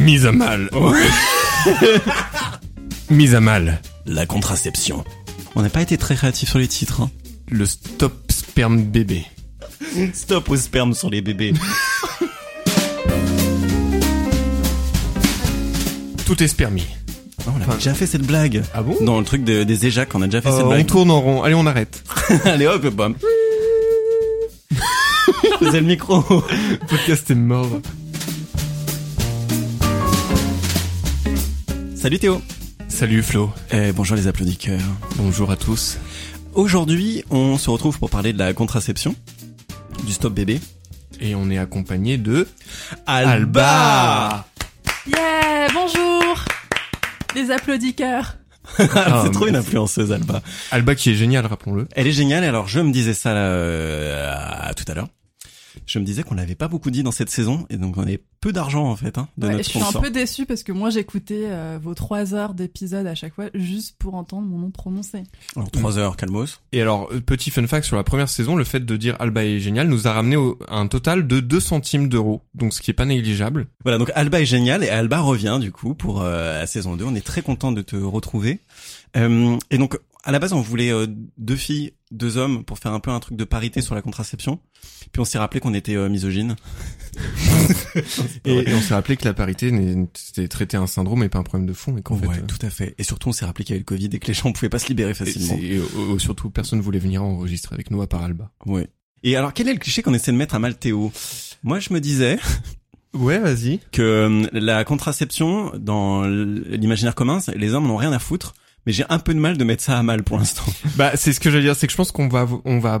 Mise à mal. Mise à mal. La contraception. On n'a pas été très créatif sur les titres. Hein. Le stop sperme bébé. Stop au sperme sur les bébés. Tout est spermie. Oh, on a déjà fait cette blague. Ah bon Dans le truc de- des éjacs, on a déjà fait cette Euh, on blague. tourne en rond. Allez, on arrête. Allez hop, bam. Faisais le micro. Le podcast est mort. Salut Théo. Salut Flo. Eh, bonjour les applaudisseurs. Bonjour à tous. Aujourd'hui, on se retrouve pour parler de la contraception, du stop bébé. Et on est accompagné de Alba Yeah, bonjour Les applaudisseurs. Ah, C'est trop mais une influenceuse Alba. Alba qui est génial, rappelons-le. Elle est géniale. Alors je me disais ça euh, tout à l'heure. Je me disais qu'on l'avait pas beaucoup dit dans cette saison et donc on est peu d'argent en fait hein, de Ouais, notre je suis un peu déçue parce que moi j'écoutais euh, vos trois heures d'épisode à chaque fois juste pour entendre mon nom prononcé. Alors 3 heures calmos. Et alors, euh, petit fun fact sur la première saison, le fait de dire Alba est génial nous a ramené au- à un total de 2 centimes d'euros. Donc ce qui est pas négligeable. Voilà donc Alba est géniale et Alba revient du coup pour euh, la saison 2. On est très content de te retrouver. Euh, et donc à la base on voulait euh, deux filles, deux hommes pour faire un peu un truc de parité sur la contraception. Puis on s'est rappelé qu'on était euh, misogyne. Et, et on s'est rappelé que la parité c'était traité un syndrome et pas un problème de fond. Et qu'en ouais, fait, euh, tout à fait. Et surtout on s'est rappelé qu'il y avait le Covid et que les gens pouvaient pas se libérer facilement. et, euh, surtout, personne voulait venir enregistrer avec nous à part Alba. Ouais. Et alors quel est le cliché qu'on essaie de mettre à mal Théo? Moi je me disais Ouais, vas-y. que euh, la contraception dans l'imaginaire commun, les hommes n'ont rien à foutre, mais j'ai un peu de mal de mettre ça à mal pour l'instant. Bah, c'est ce que j'allais dire, c'est que je pense qu'on va, on va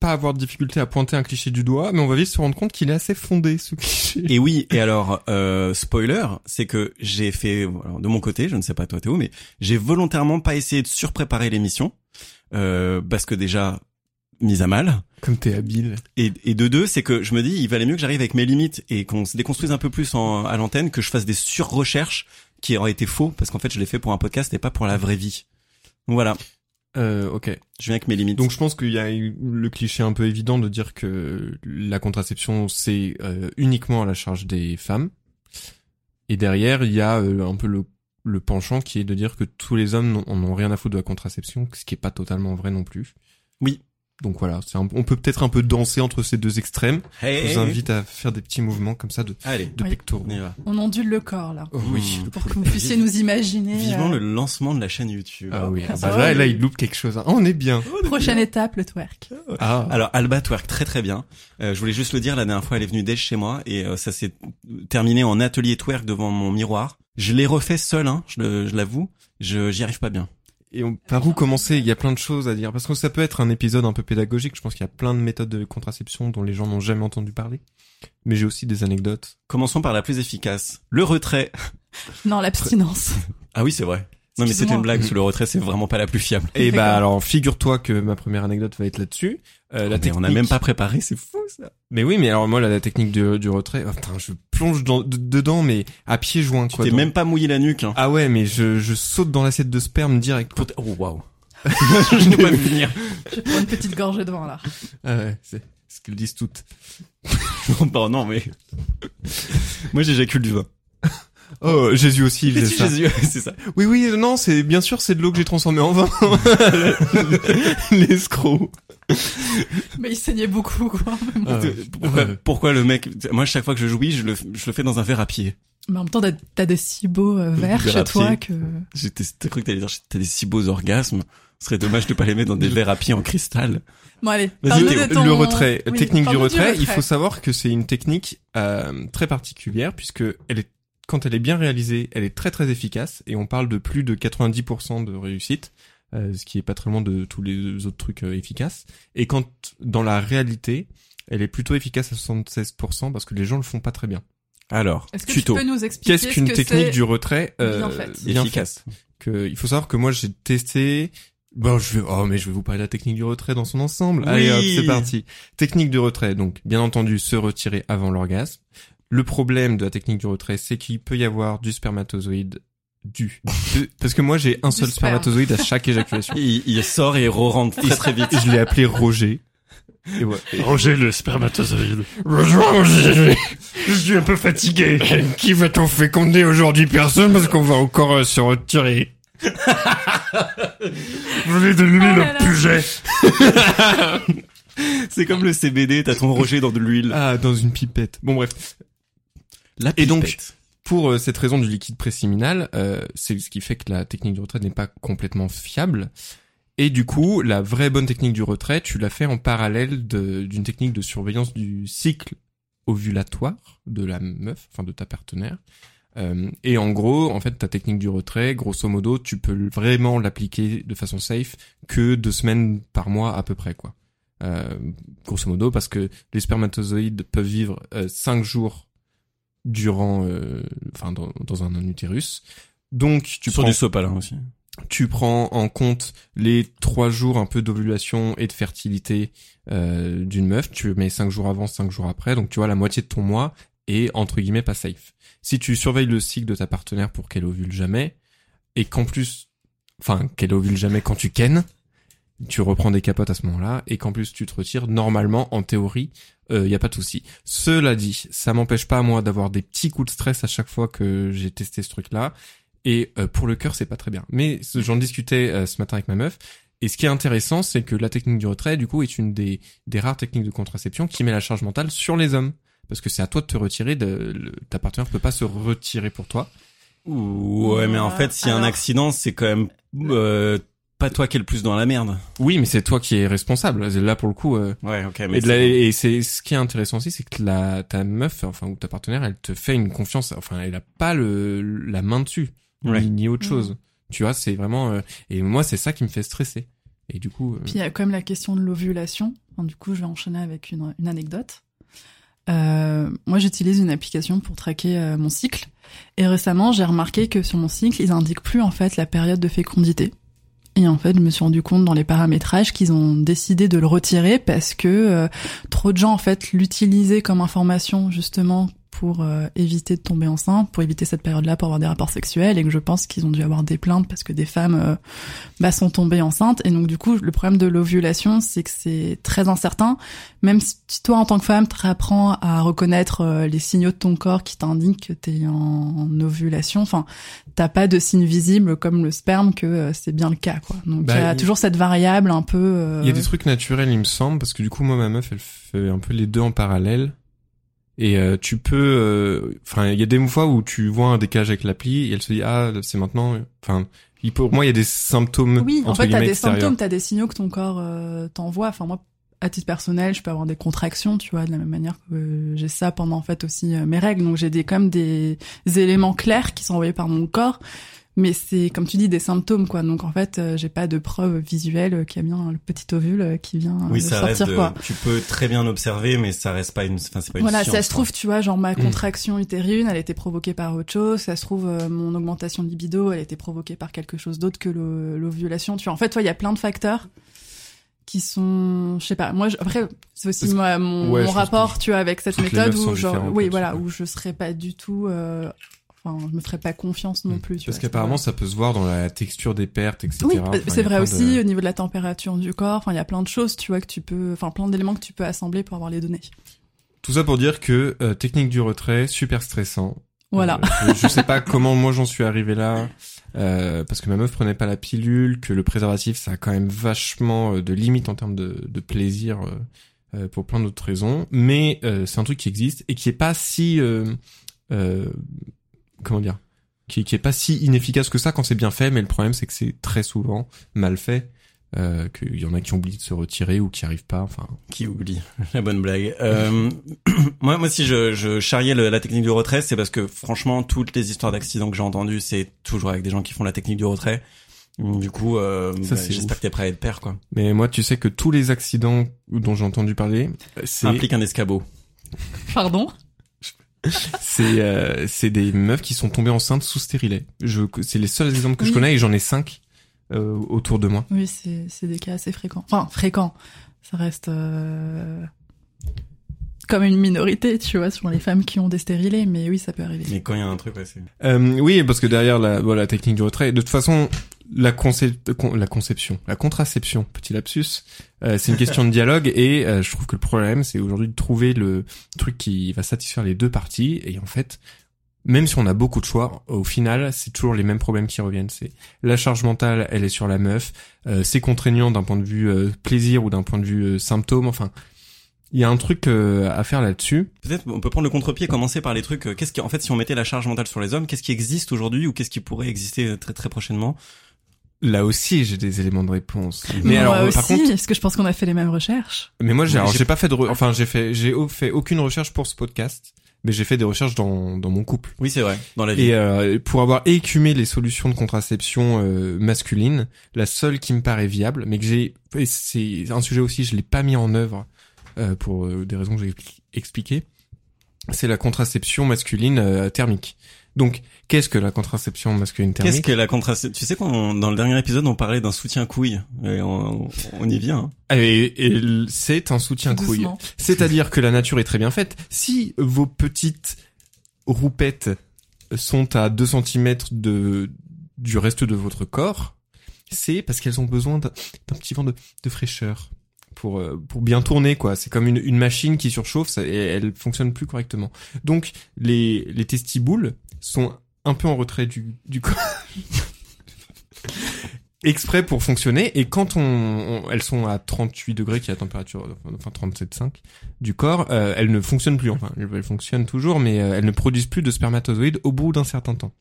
pas avoir de difficulté à pointer un cliché du doigt, mais on va vite se rendre compte qu'il est assez fondé, ce cliché. Et oui, et alors euh, spoiler, c'est que j'ai fait alors, de mon côté, je ne sais pas toi Théo, mais j'ai volontairement pas essayé de surpréparer l'émission euh, parce que déjà mise à mal. Comme t'es habile. Et, et de deux, c'est que je me dis, il valait mieux que j'arrive avec mes limites et qu'on se déconstruise un peu plus en, à l'antenne, que je fasse des sur-recherches qui auraient été faux, parce qu'en fait, je l'ai fait pour un podcast et pas pour la vraie vie. Voilà, Euh, ok. je viens avec mes limites. Donc je pense qu'il y a eu le cliché un peu évident de dire que la contraception c'est euh, uniquement à la charge des femmes. Et derrière, il y a euh, un peu le, le penchant qui est de dire que tous les hommes n'en- en ont rien à foutre de la contraception, ce qui est pas totalement vrai non plus. Oui. Donc voilà, c'est un- on peut peut-être un peu danser entre ces deux extrêmes. Hey, Je vous invite à faire des petits mouvements comme ça de, Allez, de Oui. pectoraux. on y va. On ondule le corps là. Oh, oui. Mmh. Pour que vous puissiez nous imaginer. Vivement euh, le lancement de la chaîne YouTube. Ah oui, ah ça bah va, là, il loupe quelque chose. Ah, on est bien. Prochaine étape, le twerk. Ah, Alors Alba twerk très très bien. Euh, je voulais juste le dire, la dernière fois elle est venue d'Esch chez moi et euh, ça s'est terminé en atelier twerk devant mon miroir. Je l'ai refait seul, hein, je le- je l'avoue. Je j'y arrive pas bien. Et on, par où commencer? Il y a plein de choses à dire. Parce que ça peut être un épisode un peu pédagogique. Je pense qu'il y a plein de méthodes de contraception dont les gens n'ont jamais entendu parler. Mais j'ai aussi des anecdotes. Commençons par la plus efficace, le retrait. Non, l'abstinence. Ah oui c'est vrai. Non mais c'était Excuse-moi. une blague, sur le retrait c'est vraiment pas la plus fiable. Et bah D'accord. alors, figure-toi que ma première anecdote va être là-dessus. Euh, la Mais on a technique- même pas préparé, c'est fou ça. Mais oui, mais alors moi, là, la technique du, du retrait... Oh, putain, je plonge dans, de- dedans, mais à pieds joints, Tu quoi. t'es dans- même pas mouillé la nuque. Hein. Ah ouais, mais je, je saute dans l'assiette de sperme direct. Oh waouh. je n'ai pas vu venir. Je prends une petite gorgée de vin là. Ah ouais, c'est ce qu'elles disent toutes. Non, bah, non mais. Moi j'éjacule du vin. Oh, Jésus aussi, il faisait ça. Jésus, c'est ça. Oui, oui, euh, non, c'est bien sûr, c'est de l'eau que j'ai transformée en vin. L'escroc. Mais il saignait beaucoup quoi. Ah ouais. Pourquoi, Ouais. pourquoi le mec Moi, chaque fois que je jouis, je le, je le fais dans un verre à pied. Mais en même temps, t'as- t'as des si beaux euh, verres Verre chez toi que. J'étais, t'as cru que t'allais dire, t'as des si beaux orgasmes. Ce serait dommage de pas les mettre dans des verres à pied en cristal. Bon allez, de ton... Le retrait, Oui, technique du parle-nous retrait, il faut savoir que c'est une technique euh, très particulière puisque elle est quand elle est bien réalisée, elle est très très efficace et on parle de plus de 90% de réussite. euh, ce qui est pas très loin de tous les autres trucs euh, efficaces. Et quand dans la réalité, elle est plutôt efficace à 76% parce que les gens le font pas très bien. Alors, Est-ce que tuto. tu peux nous expliquer Qu'est-ce ce qu'une que technique du retrait euh, bien faite bien efficace. que, Il faut savoir que moi j'ai testé. Bon, je vais, oh, mais je vais vous parler de la technique du retrait dans son ensemble. Allez, hop, c'est parti. Technique du retrait, donc bien entendu se retirer avant l'orgasme. Le problème de la technique du retrait, c'est qu'il peut y avoir du spermatozoïde du, de- parce que moi j'ai un Du seul sperme. spermatozoïde à chaque éjaculation. Il, il sort et re-rentre très très vite. Je l'ai appelé Roger. Et ouais. Roger le spermatozoïde. Bonjour Roger, je suis un peu fatigué. Qui va-t-on féconder aujourd'hui Personne parce qu'on va encore euh, se retirer. Venez de l'huile Oh au puget. C'est comme le CBD, t'as ton Roger dans de l'huile. Ah, dans une pipette. Bon bref. La Et donc. Pour euh, cette raison du liquide préséminal, euh, c'est ce qui fait que la technique du retrait n'est pas complètement fiable. Et du coup, la vraie bonne technique du retrait, tu l'as fait en parallèle d'une technique de surveillance du cycle ovulatoire de la meuf, enfin de ta partenaire. Euh, et en gros, en fait, ta technique du retrait, grosso modo, tu peux vraiment l'appliquer de façon safe que deux semaines par mois à peu près, quoi. Euh, grosso modo, parce que les spermatozoïdes peuvent vivre euh, cinq jours durant, euh, enfin, dans, dans un utérus. Donc, tu Sur prends du sopalin aussi. tu prends en compte les trois jours un peu d'ovulation et de fertilité euh, d'une meuf, tu mets cinq jours avant, cinq jours après, donc tu vois la moitié de ton mois est entre guillemets pas safe. Si tu surveilles le cycle de ta partenaire pour qu'elle ovule jamais, et qu'en plus, enfin qu'elle ovule jamais quand tu kennes, tu reprends des capotes à ce moment-là, et qu'en plus tu te retires, normalement, en théorie, il y a pas de souci. Cela dit, ça m'empêche pas moi d'avoir des petits coups de stress à chaque fois que j'ai testé ce truc-là, et euh, pour le cœur, c'est pas très bien. Mais j'en discutais euh, ce matin avec ma meuf. Et ce qui est intéressant, c'est que la technique du retrait, du coup, est une des, des rares techniques de contraception qui met la charge mentale sur les hommes. Parce que c'est à toi de te retirer, de, le- ta partenaire peut pas se retirer pour toi. Ouais, mais en fait, s'il y a un accident, c'est quand même euh, pas toi qui es le plus dans la merde. Oui, mais c'est toi qui es responsable. Là, pour le coup, euh, Ouais, ok, mais et, de la- c'est- et c'est ce qui est intéressant aussi, c'est que la, ta meuf, enfin, ou ta partenaire, elle te fait une confiance, enfin, elle a pas le, la main dessus, Ouais. ni, ni autre Mhm. chose. Tu vois, c'est vraiment, euh, et moi, c'est ça qui me fait stresser. Et du coup, euh, Puis il y a quand même la question de l'ovulation. Enfin, du coup, je vais enchaîner avec une, une anecdote. Euh, moi, j'utilise une application pour traquer euh, mon cycle. Et récemment, j'ai remarqué que sur mon cycle, ils indiquent plus en fait la période de fécondité. Et en fait, je me suis rendu compte dans les paramétrages qu'ils ont décidé de le retirer parce que euh, trop de gens en fait l'utilisaient comme information justement pour euh, éviter de tomber enceinte, pour éviter cette période-là, pour avoir des rapports sexuels, et que je pense qu'ils ont dû avoir des plaintes parce que des femmes euh, bah, sont tombées enceintes. Et donc du coup, le problème de l'ovulation, c'est que c'est très incertain. Même si toi, en tant que femme, tu apprends à reconnaître euh, les signaux de ton corps qui t'indiquent que tu es en, en ovulation, enfin, t'as pas de signe visible comme le sperme que euh, c'est bien le cas. quoi. Donc il Bah, y a toujours cette variable un peu... Il y a des trucs naturels, il me semble, parce que du coup, moi, ma meuf, elle fait un peu les deux en parallèle. Et euh, tu peux... euh, Enfin, il y a des fois où tu vois un décalage avec l'appli, et elle se dit, ah, c'est maintenant... Enfin, pour moi, il y a des symptômes, Oui, en fait, t'as des extérieurs. symptômes, t'as des signaux que ton corps euh, t'envoie. Enfin, moi, à titre personnel, je peux avoir des contractions, tu vois, de la même manière que euh, j'ai ça pendant en fait aussi mes règles. Donc j'ai des quand même des éléments clairs qui sont envoyés par mon corps, mais c'est comme tu dis des symptômes quoi. Donc en fait, euh, j'ai pas de preuve visuelle euh, qu'il y a bien le petit ovule euh, qui vient oui, de ça sortir reste. de- quoi. Tu peux très bien observer, mais ça reste pas une. Enfin, c'est pas une Voilà, science, ça se quoi. trouve, tu vois, genre ma Mm. contraction utérine, elle était provoquée par autre chose. Ça se trouve, euh, mon augmentation de libido, elle était provoquée par quelque chose d'autre que l'ovulation. Tu vois, en fait, toi, il y a plein de facteurs qui sont, je sais pas. Moi, je- après, c'est aussi moi, mon, ouais, rapport, que tu vois, avec cette toutes méthode où, genre, oui, voilà, où je serais pas du tout, euh, enfin, je me ferais pas confiance non Mm. plus. Parce qu'apparemment, ça peut se voir dans la texture des pertes, etc. oui, Enfin, y c'est vrai aussi de- au niveau de la température du corps. Enfin, il y a plein de choses, tu vois, que tu peux, enfin, plein d'éléments que tu peux assembler pour avoir les données. Tout ça pour dire que euh, technique du retrait, super stressant. Voilà. Euh, je, je sais pas comment moi j'en suis arrivé là, euh, parce que ma meuf prenait pas la pilule, que le préservatif ça a quand même vachement de limites en termes de, de plaisir pour plein d'autres raisons. Mais c'est un truc qui existe et qui est pas si euh, comment dire, qui, qui est pas si inefficace que ça quand c'est bien fait. Mais le problème c'est que c'est très souvent mal fait. Euh, qu'il y en a qui oublient de se retirer ou qui arrivent pas. Enfin, Qui oublie la bonne blague. Euh, moi, moi, si je, je charriais le- la technique du retrait, c'est parce que franchement, toutes les histoires d'accidents que j'ai entendues, c'est toujours avec des gens qui font la technique du retrait. Du coup, euh, bah, j'espère que t'es prêt à être père, quoi. Mais moi, tu sais que tous les accidents dont j'ai entendu parler, c'est Implique un escabeau. Pardon? C'est euh, c'est des meufs qui sont tombées enceintes sous stérilet. Je c'est les seuls exemples que je connais et j'en ai cinq euh, autour de moi. Oui, c'est c'est des cas assez fréquents. Enfin, fréquents. Ça reste euh, comme une minorité, tu vois, sur les femmes qui ont des stérilés, mais oui, ça peut arriver. Mais quand il y a un truc, ouais, c'est... Euh, oui, parce que derrière la, voilà, la technique du retrait, de toute façon, la, concep- con- la conception, la contraception, petit lapsus, euh, c'est une question de dialogue et euh, je trouve que le problème, c'est aujourd'hui de trouver le truc qui va satisfaire les deux parties et en fait, même si on a beaucoup de choix, au final, c'est toujours les mêmes problèmes qui reviennent. C'est la charge mentale, elle est sur la meuf, euh, c'est contraignant d'un point de vue euh, plaisir ou d'un point de vue euh, symptôme, enfin, il y a un truc euh, à faire là-dessus. Peut-être on peut prendre le contre-pied, commencer par les trucs. euh, Qu'est-ce qui, en fait, si on mettait la charge mentale sur les hommes, qu'est-ce qui existe aujourd'hui ou qu'est-ce qui pourrait exister très très prochainement? Là aussi, j'ai des éléments de réponse. Mais Moi alors, euh, aussi, par contre, parce que je pense qu'on a fait les mêmes recherches. Mais moi, j'ai, j'ai- pas fait de, re- enfin, j'ai fait, j'ai fait aucune recherche pour ce podcast, mais j'ai fait des recherches dans, dans mon couple. Oui, c'est vrai. Dans la vie. Et euh, pour avoir écumé les solutions de contraception euh, masculine, la seule qui me paraît viable, mais que j'ai, c'est un sujet aussi, je l'ai pas mis en œuvre euh, pour euh, des raisons que j'ai expli- expliquées, c'est la contraception masculine euh, thermique. Donc, qu'est-ce que la contraception masculine Qu'est-ce thermique que la contraception Tu sais qu'on dans le dernier épisode on parlait d'un soutien couille. Et on, on y vient. hein. Et, et l- c'est un soutien couille. C'est-à-dire que la nature est très bien faite. Si vos petites roupettes sont à 2 cm de, du reste de votre corps, c'est parce qu'elles ont besoin d'un d'un petit vent de, de fraîcheur pour euh, pour bien tourner quoi. C'est comme une, une machine qui surchauffe ça, et elle fonctionne plus correctement. Donc les les testiboules sont un peu en retrait du du corps. exprès pour fonctionner et quand on, elles sont à 38 degrés qui est la température enfin 37,5 du corps euh, elles ne fonctionnent plus enfin elles, fonctionnent toujours mais euh, elles ne produisent plus de spermatozoïdes au bout d'un certain temps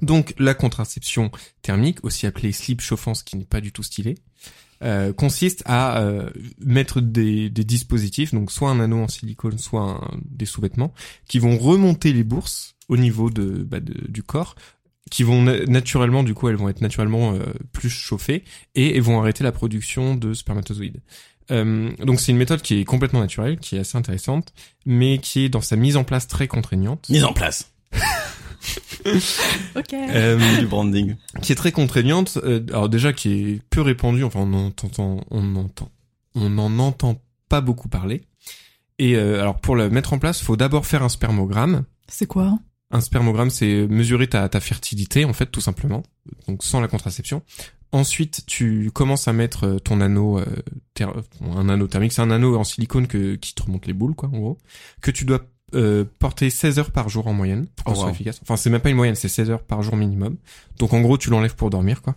donc la contraception thermique aussi appelée slip chauffant ce qui n'est pas du tout stylé euh, consiste à mettre des, dispositifs donc soit un anneau en silicone soit des sous-vêtements qui vont remonter les bourses au niveau de, bah, de- du corps qui vont na- naturellement, du coup, elles vont être naturellement euh, plus chauffées et, elles vont arrêter la production de spermatozoïdes. Euh, donc c'est une méthode qui est complètement naturelle, qui est assez intéressante, mais qui est dans sa mise en place très contraignante, Mise en place. Ok. euh, du branding. qui est très contraignante. euh, alors déjà qui est peu répandue, enfin on en entend, on entend, on n'en entend pas beaucoup parler. Et euh, alors pour la mettre en place, faut d'abord faire un spermogramme. C'est quoi? Un spermogramme, c'est mesurer ta, ta fertilité, en fait, tout simplement. Donc, sans la contraception. Ensuite, tu commences à mettre euh, ton anneau, euh, un anneau thermique. C'est un anneau en silicone que, qui te remonte les boules, quoi, en gros. Que tu dois euh, porter 16 heures par jour en moyenne pour Oh, ce soit wow. efficace. Enfin, c'est même pas une moyenne, c'est 16 heures par jour minimum. Donc, en gros, tu l'enlèves pour dormir, quoi.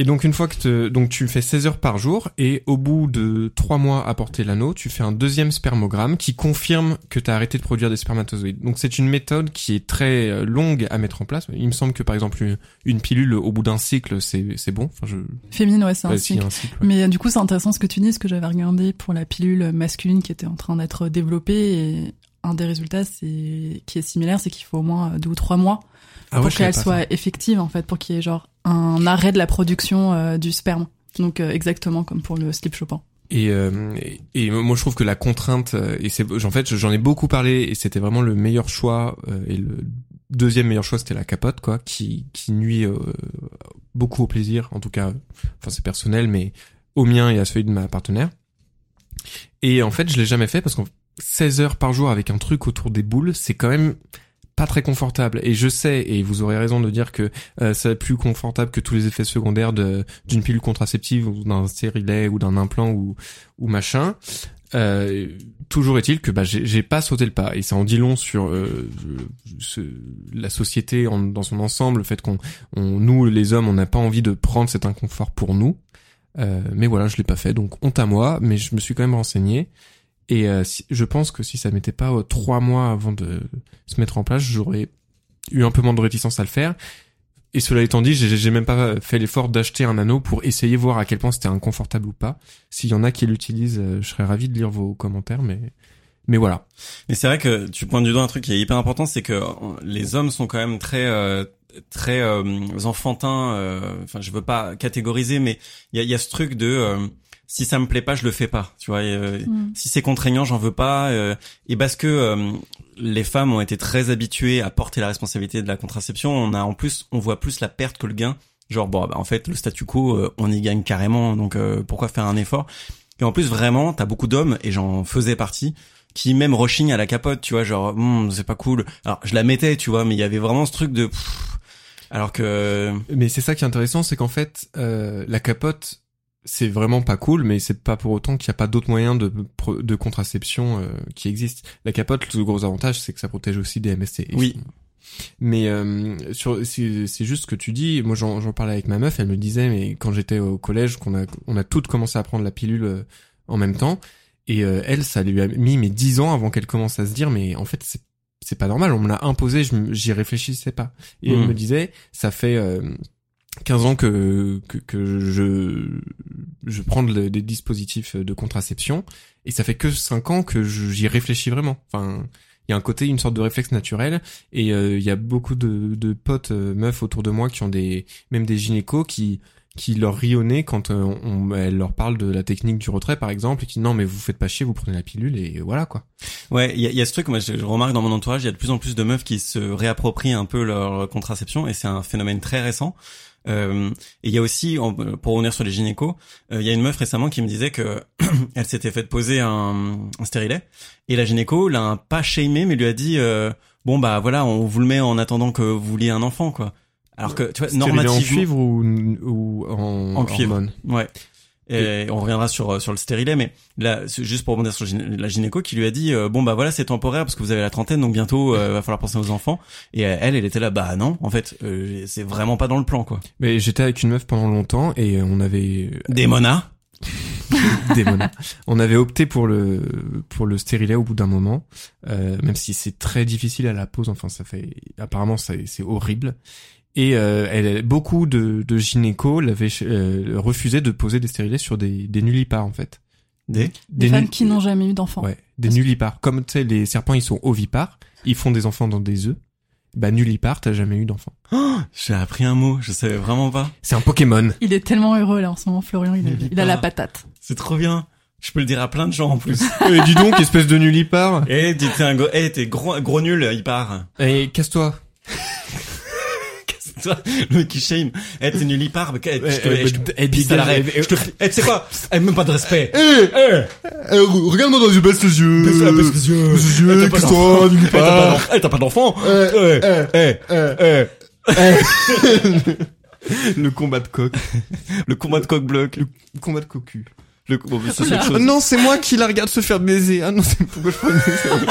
Et donc, une fois que te, donc tu fais 16 heures par jour, et au bout de 3 mois à porter l'anneau, tu fais un deuxième spermogramme qui confirme que tu as arrêté de produire des spermatozoïdes. Donc, c'est une méthode qui est très euh, longue à mettre en place. Il me semble que, par exemple, une, une pilule au bout d'un cycle, c'est, c'est bon. Enfin, je, Féminine, ouais, c'est un ouais, cycle. un cycle, ouais. Mais euh, du coup, c'est intéressant ce que tu dis, ce que j'avais regardé pour la pilule masculine qui était en train d'être développée. Et un des résultats, c'est qui est similaire, c'est qu'il faut au moins deux ou trois mois Ah pour qu'elle soit effective, en fait, pour qu'il y ait genre un arrêt de la production euh, du sperme. Donc euh, exactement comme pour le slip chopin. Et, euh, et, moi je trouve que la contrainte euh, et c'est en fait j'en ai beaucoup parlé et c'était vraiment le meilleur choix euh, et le deuxième meilleur choix c'était la capote quoi qui qui nuit euh, beaucoup au plaisir en tout cas enfin c'est personnel mais au mien et à celui de ma partenaire et en fait je l'ai jamais fait parce qu'en 16 heures par jour avec un truc autour des boules c'est quand même pas très confortable. Et je sais et vous aurez raison de dire que euh, c'est plus confortable que tous les effets secondaires d'une pilule contraceptive ou d'un stérilet ou d'un implant ou ou machin. Euh, toujours est-il que bah j'ai j'ai pas sauté le pas. Et ça en dit long sur euh, ce- la société en- dans son ensemble le fait qu'on on, nous les hommes on n'a pas envie de prendre cet inconfort pour nous. Euh, mais voilà je l'ai pas fait. Donc honte à moi mais je me suis quand même renseigné et euh, je pense que si ça m'était pas euh, trois mois avant de se mettre en place j'aurais eu un peu moins de réticence à le faire et cela étant dit, j'ai même pas fait l'effort d'acheter un anneau pour essayer voir à quel point c'était inconfortable ou pas. S'il y en a qui l'utilisent, euh, je serais ravi de lire vos commentaires, mais mais voilà. Mais c'est vrai que tu pointes du doigt un truc qui est hyper important, c'est que euh, les hommes sont quand même très euh, très enfantins. Enfin, je veux pas catégoriser, mais il y a, y a ce truc de si ça me plaît pas, je le fais pas. Tu vois, et, euh, Mm. si c'est contraignant, j'en veux pas. euh, et parce que euh, les femmes ont été très habituées à porter la responsabilité de la contraception, on a en plus, on voit plus la perte que le gain. Genre bon, bah, en fait, le statu quo, euh, on y gagne carrément, donc euh, pourquoi faire un effort? Et en plus, vraiment, t'as beaucoup d'hommes et j'en faisais partie qui même rechignent à la capote, tu vois, genre Hum, c'est pas cool. Alors je la mettais, tu vois, mais il y avait vraiment ce truc de pff, alors que Mais c'est ça qui est intéressant, c'est qu'en fait, euh, la capote, c'est vraiment pas cool, mais c'est pas pour autant qu'il n'y a pas d'autres moyens de, de contraception euh, qui existent. La capote, le gros avantage, c'est que ça protège aussi des MST. Oui. Mais euh, sur, c'est c'est juste ce que tu dis. Moi, j'en j'en parlais avec ma meuf. Elle me disait, mais quand j'étais au collège, qu'on a on a toutes commencé à prendre la pilule euh, en même temps, et euh, elle, ça lui a mis mais dix ans avant qu'elle commence à se dire, mais en fait, c'est c'est pas normal. On me l'a imposé, je j'y réfléchissais pas. Et elle me disait, ça fait euh, 15 ans que, que, je, je prends des dispositifs de contraception et ça fait que 5 ans que j'y réfléchis vraiment. Enfin, il y a un côté, une sorte de réflexe naturel et euh, il y a beaucoup de, potes euh, meufs autour de moi qui ont des, même des gynécos qui qui leur nez quand euh, on, leur parle de la technique du retrait par exemple et qui non mais vous faites pas chier vous prenez la pilule et voilà quoi Ouais, il y a, y a ce truc, moi je, je remarque dans mon entourage, il y a de plus en plus de meufs qui se réapproprient un peu leur contraception et c'est un phénomène très récent. Euh, et il y a aussi, pour revenir sur les gynécos, euh, il y a une meuf récemment qui me disait que elle s'était fait poser un, un stérilet et la gynéco l'a pas shamé mais lui a dit euh, bon bah voilà on vous le met en attendant que vous vouliez un enfant quoi. Alors que tu vois normativement en cuivre ou, ou en, En cuivre. hormone Ouais. Et on reviendra sur sur le stérilet, mais là, juste pour rebondir sur la gynéco qui lui a dit euh, bon bah voilà c'est temporaire parce que vous avez la trentaine donc bientôt euh, va falloir penser aux enfants. Et euh, elle, elle était là bah non en fait euh, c'est vraiment pas dans le plan quoi. Mais j'étais avec une meuf pendant longtemps et on avait Des monas. des monas. On avait opté pour le pour le stérilet au bout d'un moment, euh, même si c'est très difficile à la pose. Enfin, ça fait apparemment c'est horrible. Et euh, elle, beaucoup de, de gynécos l'avaient euh, refusé de poser des stérilets sur des des nullipares en fait. Des. Des, nul- femmes qui n'ont jamais eu d'enfants. Ouais, des nullipares. Comme tu sais, les serpents ils sont ovipares, ils font des enfants dans des œufs. Bah nullipare, t'as jamais eu d'enfant. J'ai appris un mot, je savais vraiment pas. C'est un Pokémon. Il est tellement heureux là en ce moment, Florian. Il a, il a la patate. C'est trop bien. Je peux le dire à plein de gens en plus. Eh, dis donc, espèce de nullipare. Eh t'es t'es un gros, eh t'es gros gros nul, il part. Eh, casse-toi. Le mec qui shame. Eh t'es nul, il part. mais, eh, je te, je te pisse à dégage, l'arrêt. eh, Je te, tu sais quoi Eh même pas de respect. Eh, eh, regarde-moi dans les yeux, baisse les yeux. Baisse les yeux. Baisse les Eh, yeux, t'as pas casse-toi, d'enfant. nulle Eh, t'as pas part. d'enfant. Eh, t'as pas d'enfant. Eh, Eh, eh, eh, eh. Le combat de coq. Le combat de coq-bloc. Le combat de cocu. Le, bon, mais ça, c'est Oula. autre Ah chose. non, c'est moi qui la regarde se faire baiser. Ah non, c'est pourquoi je prends baiser.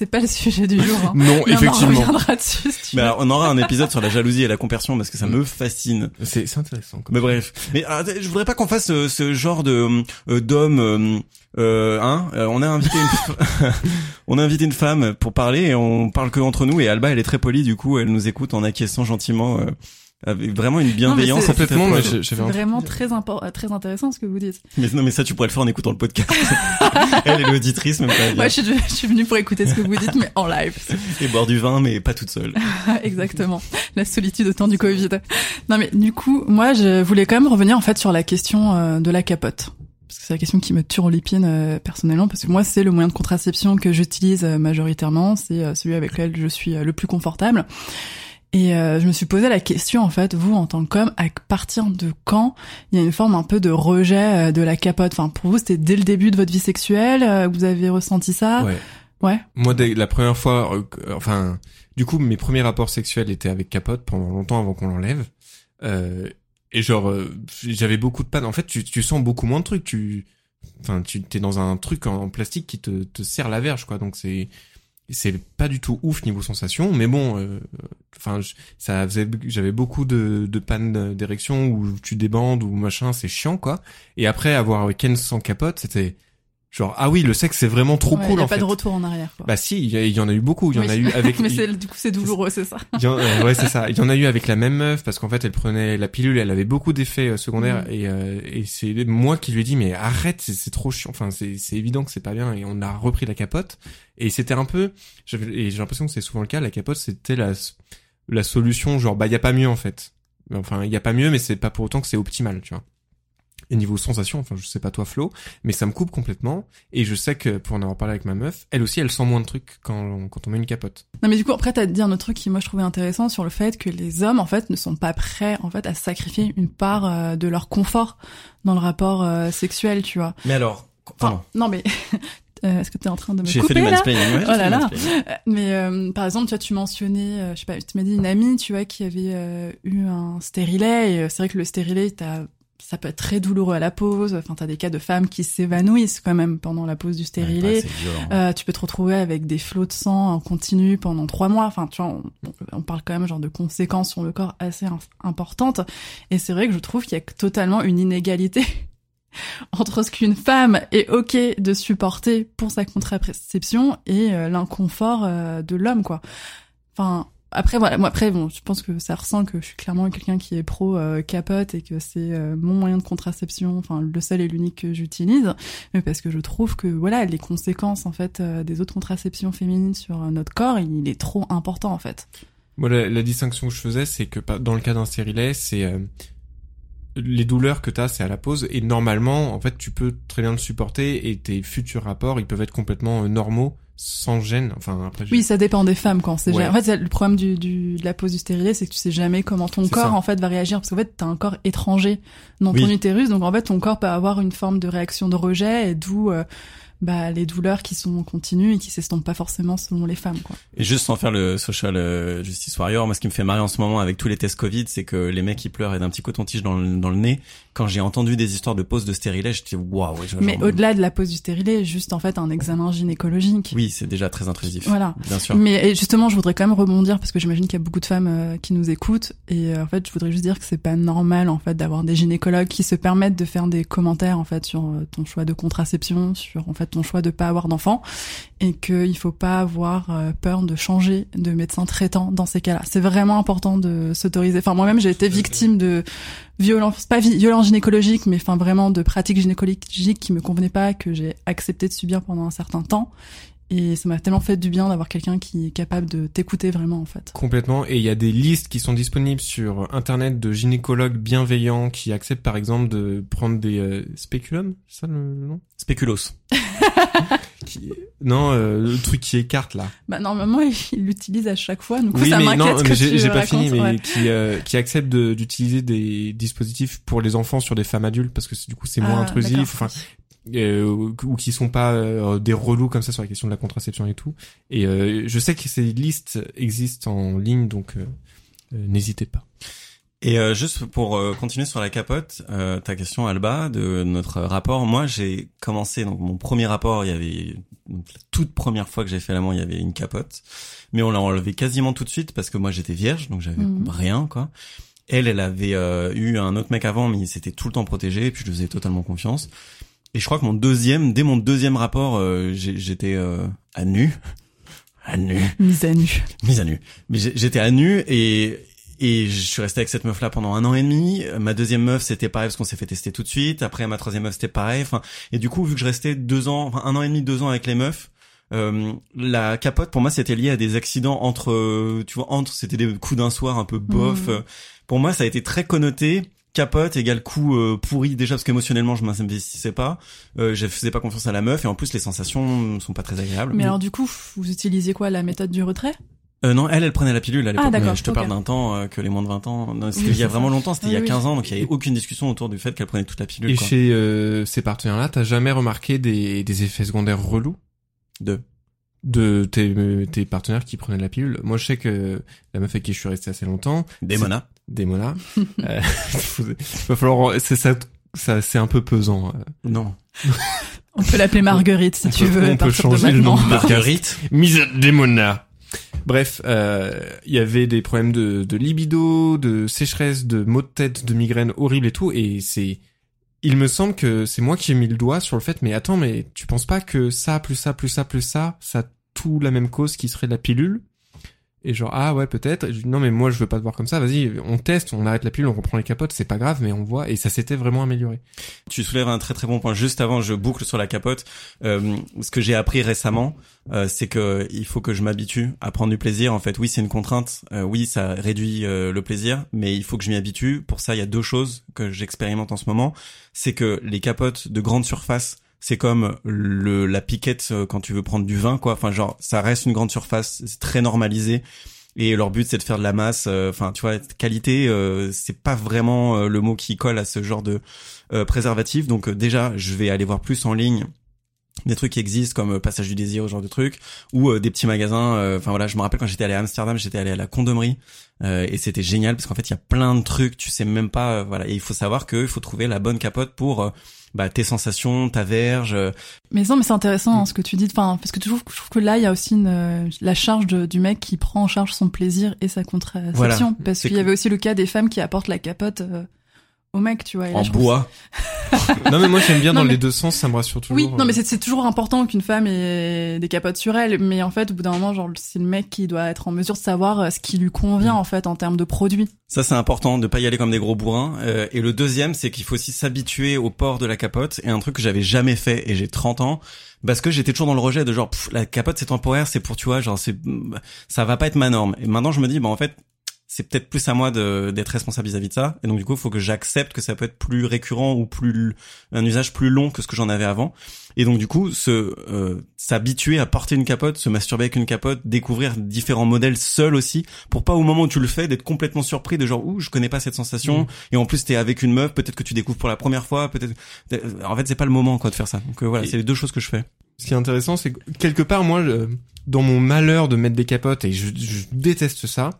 C'est pas le sujet du jour. Hein. Non, Mais effectivement. On en reviendra dessus si tu Mais veux. alors, on aura un épisode sur la jalousie et la compersion parce que ça me fascine. C'est c'est intéressant. Mais bref. Mais ah, je voudrais pas qu'on fasse euh, ce genre de euh, d'homme. euh, euh, hein euh, On a invité une on a invité une femme pour parler et on parle que entre nous et Alba elle est très polie du coup elle nous écoute en acquiesçant gentiment euh, avec vraiment une bienveillance. Complètement, mais, truc vraiment très impor- euh, très intéressant ce que vous dites. mais non mais ça tu pourrais le faire en écoutant le podcast. elle est l'auditrice même pas Moi, je suis, je suis venue pour écouter ce que vous dites, mais en live. et boire du vin mais pas toute seule. Exactement. La solitude au temps du Covid. Non, mais du coup, moi, je voulais quand même revenir en fait sur la question euh, de la capote. Parce que c'est la question qui me tue en l'épine euh, personnellement, parce que moi, c'est le moyen de contraception que j'utilise euh, majoritairement, c'est euh, celui avec lequel je suis euh, le plus confortable. Et euh, je me suis posé la question, en fait, vous, en tant qu'homme, à partir de quand il y a une forme un peu de rejet euh, de la capote? Enfin, pour vous, c'était dès le début de votre vie sexuelle euh, Vous avez ressenti ça? Ouais. Ouais. Moi, dès la première fois, euh, que- enfin, du coup, mes premiers rapports sexuels étaient avec capote pendant longtemps avant qu'on l'enlève. Euh, et genre, j'avais beaucoup de panne. En fait, tu, tu sens beaucoup moins de trucs. Tu, enfin, tu t'es dans un truc en, en plastique qui te, te serre la verge, quoi. Donc c'est, c'est pas du tout ouf niveau sensation. Mais bon, euh, enfin, ça faisait, j'avais beaucoup de, de panne d'érection où tu débandes ou machin. C'est chiant, quoi. Et après avoir Ken sans capote, c'était genre ah oui, le sexe c'est vraiment trop Ouais, cool y a en pas fait. de retour en arrière. Quoi. Bah si, il y, en a eu beaucoup. Il y en a eu avec. mais du coup c'est douloureux, c'est ça. il y en- euh, ouais, c'est ça. Il y en a eu avec la même meuf parce qu'en fait, elle prenait la pilule, elle avait beaucoup d'effets euh, secondaires Mm. et, euh, et c'est moi qui lui ai dit mais arrête, c'est, trop chiant. Enfin, c'est, c'est évident que c'est pas bien et on a repris la capote et c'était un peu. Et j'ai l'impression que c'est souvent le cas. La capote, c'était la la solution, genre bah y a pas mieux en fait. Enfin, il y a pas mieux, mais c'est pas pour autant que c'est optimal, tu vois. Et niveau sensation, enfin je sais pas toi Flo, mais ça me coupe complètement. Et je sais que pour en avoir parlé avec ma meuf, elle aussi elle sent moins de trucs quand, quand on met une capote. Non mais du coup après t'as dit un autre truc qui moi je trouvais intéressant sur le fait que les hommes en fait ne sont pas prêts en fait à sacrifier une part euh, de leur confort dans le rapport euh, sexuel, tu vois. Mais alors, Enfin, pardon. non mais euh, est-ce que t'es en train de me J'ai couper fait du là. Ouais, Oh fait là là. Mais euh, par exemple, tu vois, tu mentionnais, euh, je sais pas, tu m'as dit une amie, tu vois, qui avait euh, eu un stérilet. Et c'est vrai que le stérilet, t'as, ça peut être très douloureux à la pause. Enfin, t'as des cas de femmes qui s'évanouissent quand même pendant la pause du Ouais, stérilet. bah, violent. Euh, tu peux te retrouver avec des flots de sang en continu pendant trois mois. Enfin, tu vois, on, on parle quand même genre de conséquences sur le corps assez im- importantes. Et c'est vrai que je trouve qu'il y a totalement une inégalité entre ce qu'une femme est ok de supporter pour sa contraception et euh, l'inconfort euh, de l'homme, quoi. Enfin. Après voilà, moi après bon, je pense que ça ressent que je suis clairement quelqu'un qui est pro euh, capote et que c'est euh, mon moyen de contraception, enfin le seul et l'unique que j'utilise. Mais parce que je trouve que voilà les conséquences en fait euh, des autres contraceptions féminines sur notre corps il est trop important en fait. Moi, la, distinction que je faisais, c'est que dans le cas d'un stérilet, c'est les douleurs que t'as, c'est à la pause. Et normalement, en fait, tu peux très bien le supporter et tes futurs rapports, ils peuvent être complètement normaux, sans gêne. Enfin, après, oui ça dépend des femmes quand c'est Ouais. en fait le problème du, du de la pose du stérilet c'est que tu sais jamais comment ton corps ça. en fait va réagir parce qu'en fait t'as un corps étranger dans Oui. ton utérus donc en fait ton corps peut avoir une forme de réaction de rejet et d'où euh, bah les douleurs qui sont continues et qui s'estompent pas forcément selon les femmes quoi Et juste sans faire le social euh, justice warrior, moi ce qui me fait marrer en ce moment avec tous les tests Covid, c'est que les mecs ils pleurent et d'un petit coton-tige dans le, dans le nez. Quand j'ai entendu des histoires de pose de stérilet, je dis waouh. ouais, genre- mais au-delà de la pose du stérilet juste en fait un examen gynécologique Oui, c'est déjà très intrusif. voilà Bien sûr. Mais justement, je voudrais quand même rebondir parce que j'imagine qu'il y a beaucoup de femmes euh, qui nous écoutent et euh, en fait, je voudrais juste dire que c'est pas normal en fait d'avoir des gynécologues qui se permettent de faire des commentaires en fait sur euh, ton choix de contraception, sur en fait ton choix de pas avoir d'enfant et qu'il faut pas avoir peur de changer de médecin traitant dans ces cas-là. C'est vraiment important de s'autoriser. Enfin, moi-même, j'ai été victime de violence, pas vi- violence gynécologique, mais enfin vraiment de pratiques gynécologiques qui me convenaient pas, que j'ai accepté de subir pendant un certain temps. Et ça m'a tellement fait du bien d'avoir quelqu'un qui est capable de t'écouter vraiment en fait. Complètement. Et il y a des listes qui sont disponibles sur Internet de gynécologues bienveillants qui acceptent, par exemple, de prendre des euh, spéculums, c'est ça le le nom? Spéculos. qui... Non, euh, le truc qui écarte là. Bah normalement il l'utilise à chaque fois, donc oui, ça m'inquiète non, que mais j'ai pas racontes, fini, mais ouais. qui euh, qui acceptent de- d'utiliser des dispositifs pour les enfants sur des femmes adultes parce que du coup c'est moins Ah, intrusif. Enfin, euh, ou qui sont pas euh, des relous comme ça sur la question de la contraception et tout. Et euh, je sais que ces listes existent en ligne, donc n'hésitez pas. Et euh, juste pour euh, continuer sur la capote, euh, ta question Alba de notre rapport. Moi, j'ai commencé donc mon premier rapport. Il y avait donc, la toute première fois que j'ai fait l'amour, il y avait une capote, mais on l'a enlevé quasiment tout de suite parce que moi j'étais vierge, donc j'avais Mhm. rien quoi. Elle, elle avait euh, eu un autre mec avant, mais il s'était tout le temps protégé, et puis je lui faisais totalement confiance. Et je crois que mon deuxième, dès mon deuxième rapport, euh, j'étais euh, à nu, à nu, Mise à nu. mise à nu. Mais j'étais à nu et et je suis resté avec cette meuf là pendant un an et demi. Ma deuxième meuf c'était pareil parce qu'on s'est fait tester tout de suite. Après ma troisième meuf c'était pareil. Enfin et du coup vu que je restais deux ans, enfin un an et demi, deux ans avec les meufs. euh, la capote pour moi c'était lié à des accidents entre euh, tu vois entre c'était des coups d'un soir un peu bof. Euh, pour moi ça a été très connoté capote égale coup euh, pourri déjà parce qu'émotionnellement je m'investissais pas euh, je faisais pas confiance à la meuf et en plus les sensations sont pas très agréables Mais alors du coup, vous utilisiez quoi la méthode du retrait? Euh, non, elle, elle prenait la pilule à l'époque. Ah, je te parle d'un temps euh, que les moins de 20 ans. Non, c'était Oui, il y a vraiment longtemps, c'était Oui, il y a oui. 15 ans, donc il y avait aucune discussion autour du fait qu'elle prenait toute la pilule. Et quoi. chez euh, ces partenaires-là, t'as jamais remarqué des, des effets secondaires relous? Deux. de tes, euh, tes partenaires qui prenaient de la pilule Moi, je sais que la meuf avec qui je suis resté assez longtemps, des monas, euh, va falloir, c'est ça, ça c'est un peu pesant. euh. Non. On peut l'appeler Marguerite si On tu peut- veux. on peut de changer le nom de. Marguerite. Mise des Bref, euh, il y avait des problèmes de, de libido, de sécheresse, de maux de tête, de migraines horribles et tout, et c'est, il me semble que c'est moi qui ai mis le doigt sur le fait, mais attends, mais tu penses pas que ça, plus ça, plus ça, plus ça, ça a tout la même cause qui serait la pilule? Et genre ah ouais peut-être. Non mais moi je veux pas te voir comme ça. Vas-y, on teste, on arrête la pilule, on reprend les capotes, c'est pas grave, mais on voit. Et ça s'était vraiment amélioré. Tu soulèves un très très bon point. Juste avant, je boucle sur la capote. Euh, ce que j'ai appris récemment, euh, c'est que il faut que je m'habitue à prendre du plaisir. En fait, oui, c'est une contrainte. Euh, oui, ça réduit euh, le plaisir, mais il faut que je m'y habitue. Pour ça, il y a deux choses que j'expérimente en ce moment. C'est que les capotes de grande surface c'est comme le la piquette euh, quand tu veux prendre du vin quoi. Enfin genre ça reste une grande surface c'est très normalisé. Et leur but c'est de faire de la masse euh, enfin tu vois qualité euh, c'est pas vraiment euh, le mot qui colle à ce genre de préservatif. Donc déjà je vais aller voir plus en ligne des trucs qui existent comme euh, passage du désir ce genre de trucs ou euh, des petits magasins euh, enfin voilà je me rappelle quand j'étais allé à Amsterdam j'étais allé à la condomerie euh, et c'était génial parce qu'en fait il y a plein de trucs tu sais même pas euh, voilà et il faut savoir que il faut trouver la bonne capote pour bah, tes sensations ta verge Mais non, mais c'est intéressant hein, ce que tu dis. Enfin, parce que je trouve que là, il y a aussi une, la charge de- du mec qui prend en charge son plaisir et sa contraception. Voilà. Parce qu'il y avait aussi le cas des femmes qui apportent la capote euh, au mec, tu vois. là, en bois non mais moi j'aime bien Non, dans mais- les deux sens, ça me rassure toujours. Oui, non, mais euh. c'est c'est toujours important qu'une femme ait des capotes sur elle, mais en fait, au bout d'un moment, genre, c'est le mec qui doit être en mesure de savoir euh, ce qui lui convient, en fait, en termes de produits. Ça, c'est important de pas y aller comme des gros bourrins. Euh, et le deuxième, c'est qu'il faut aussi s'habituer au port de la capote. Et un truc que j'avais jamais fait, et j'ai 30 ans, parce que j'étais toujours dans le rejet de genre, pff, la capote c'est temporaire, c'est pour tu vois, genre c'est, ça va pas être ma norme. Et maintenant, je me dis, bah en fait, c'est peut-être plus à moi de d'être responsable vis-à-vis de ça. Et donc du coup, il faut que j'accepte que ça peut être plus récurrent ou plus un usage plus long que ce que j'en avais avant. Et donc du coup, se euh, s'habituer à porter une capote, se masturber avec une capote, découvrir différents modèles seul aussi, pour pas au moment où tu le fais d'être complètement surpris de genre ouh je connais pas cette sensation. Et en plus t'es avec une meuf, peut-être que tu découvres pour la première fois, peut-être. En fait c'est pas le moment quoi de faire ça. Donc euh, voilà, c'est les deux choses que je fais. Ce qui est intéressant, c'est que quelque part, moi, je- dans mon malheur de mettre des capotes, et je, je déteste ça,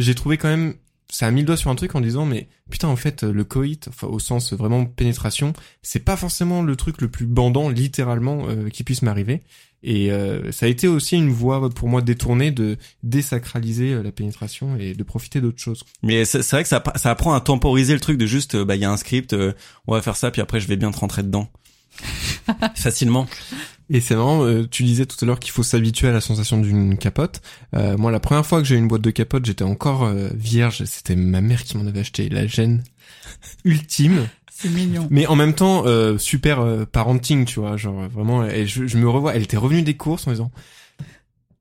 j'ai trouvé quand même, ça a mis le doigt sur un truc en disant, mais putain, en fait, le coït, enfin, au sens vraiment pénétration, c'est pas forcément le truc le plus bandant, littéralement, euh, qui puisse m'arriver. Et euh, ça a été aussi une voie pour moi détournée de désacraliser euh, la pénétration et de profiter d'autres choses. Mais c'est vrai que ça, ça apprend à temporiser le truc de juste, euh, bah il y a un script, euh, on va faire ça, puis après je vais bien te rentrer dedans. Facilement. Et c'est marrant, euh, tu disais tout à l'heure qu'il faut s'habituer à la sensation d'une capote. Euh, moi, la première fois que j'ai eu une boîte de capote, j'étais encore euh, vierge. C'était ma mère qui m'en avait acheté. La gêne ultime. C'est mignon. Mais en même temps, euh, super euh, parenting, tu vois. Genre, vraiment, et je, je me revois. Elle était revenue des courses en disant...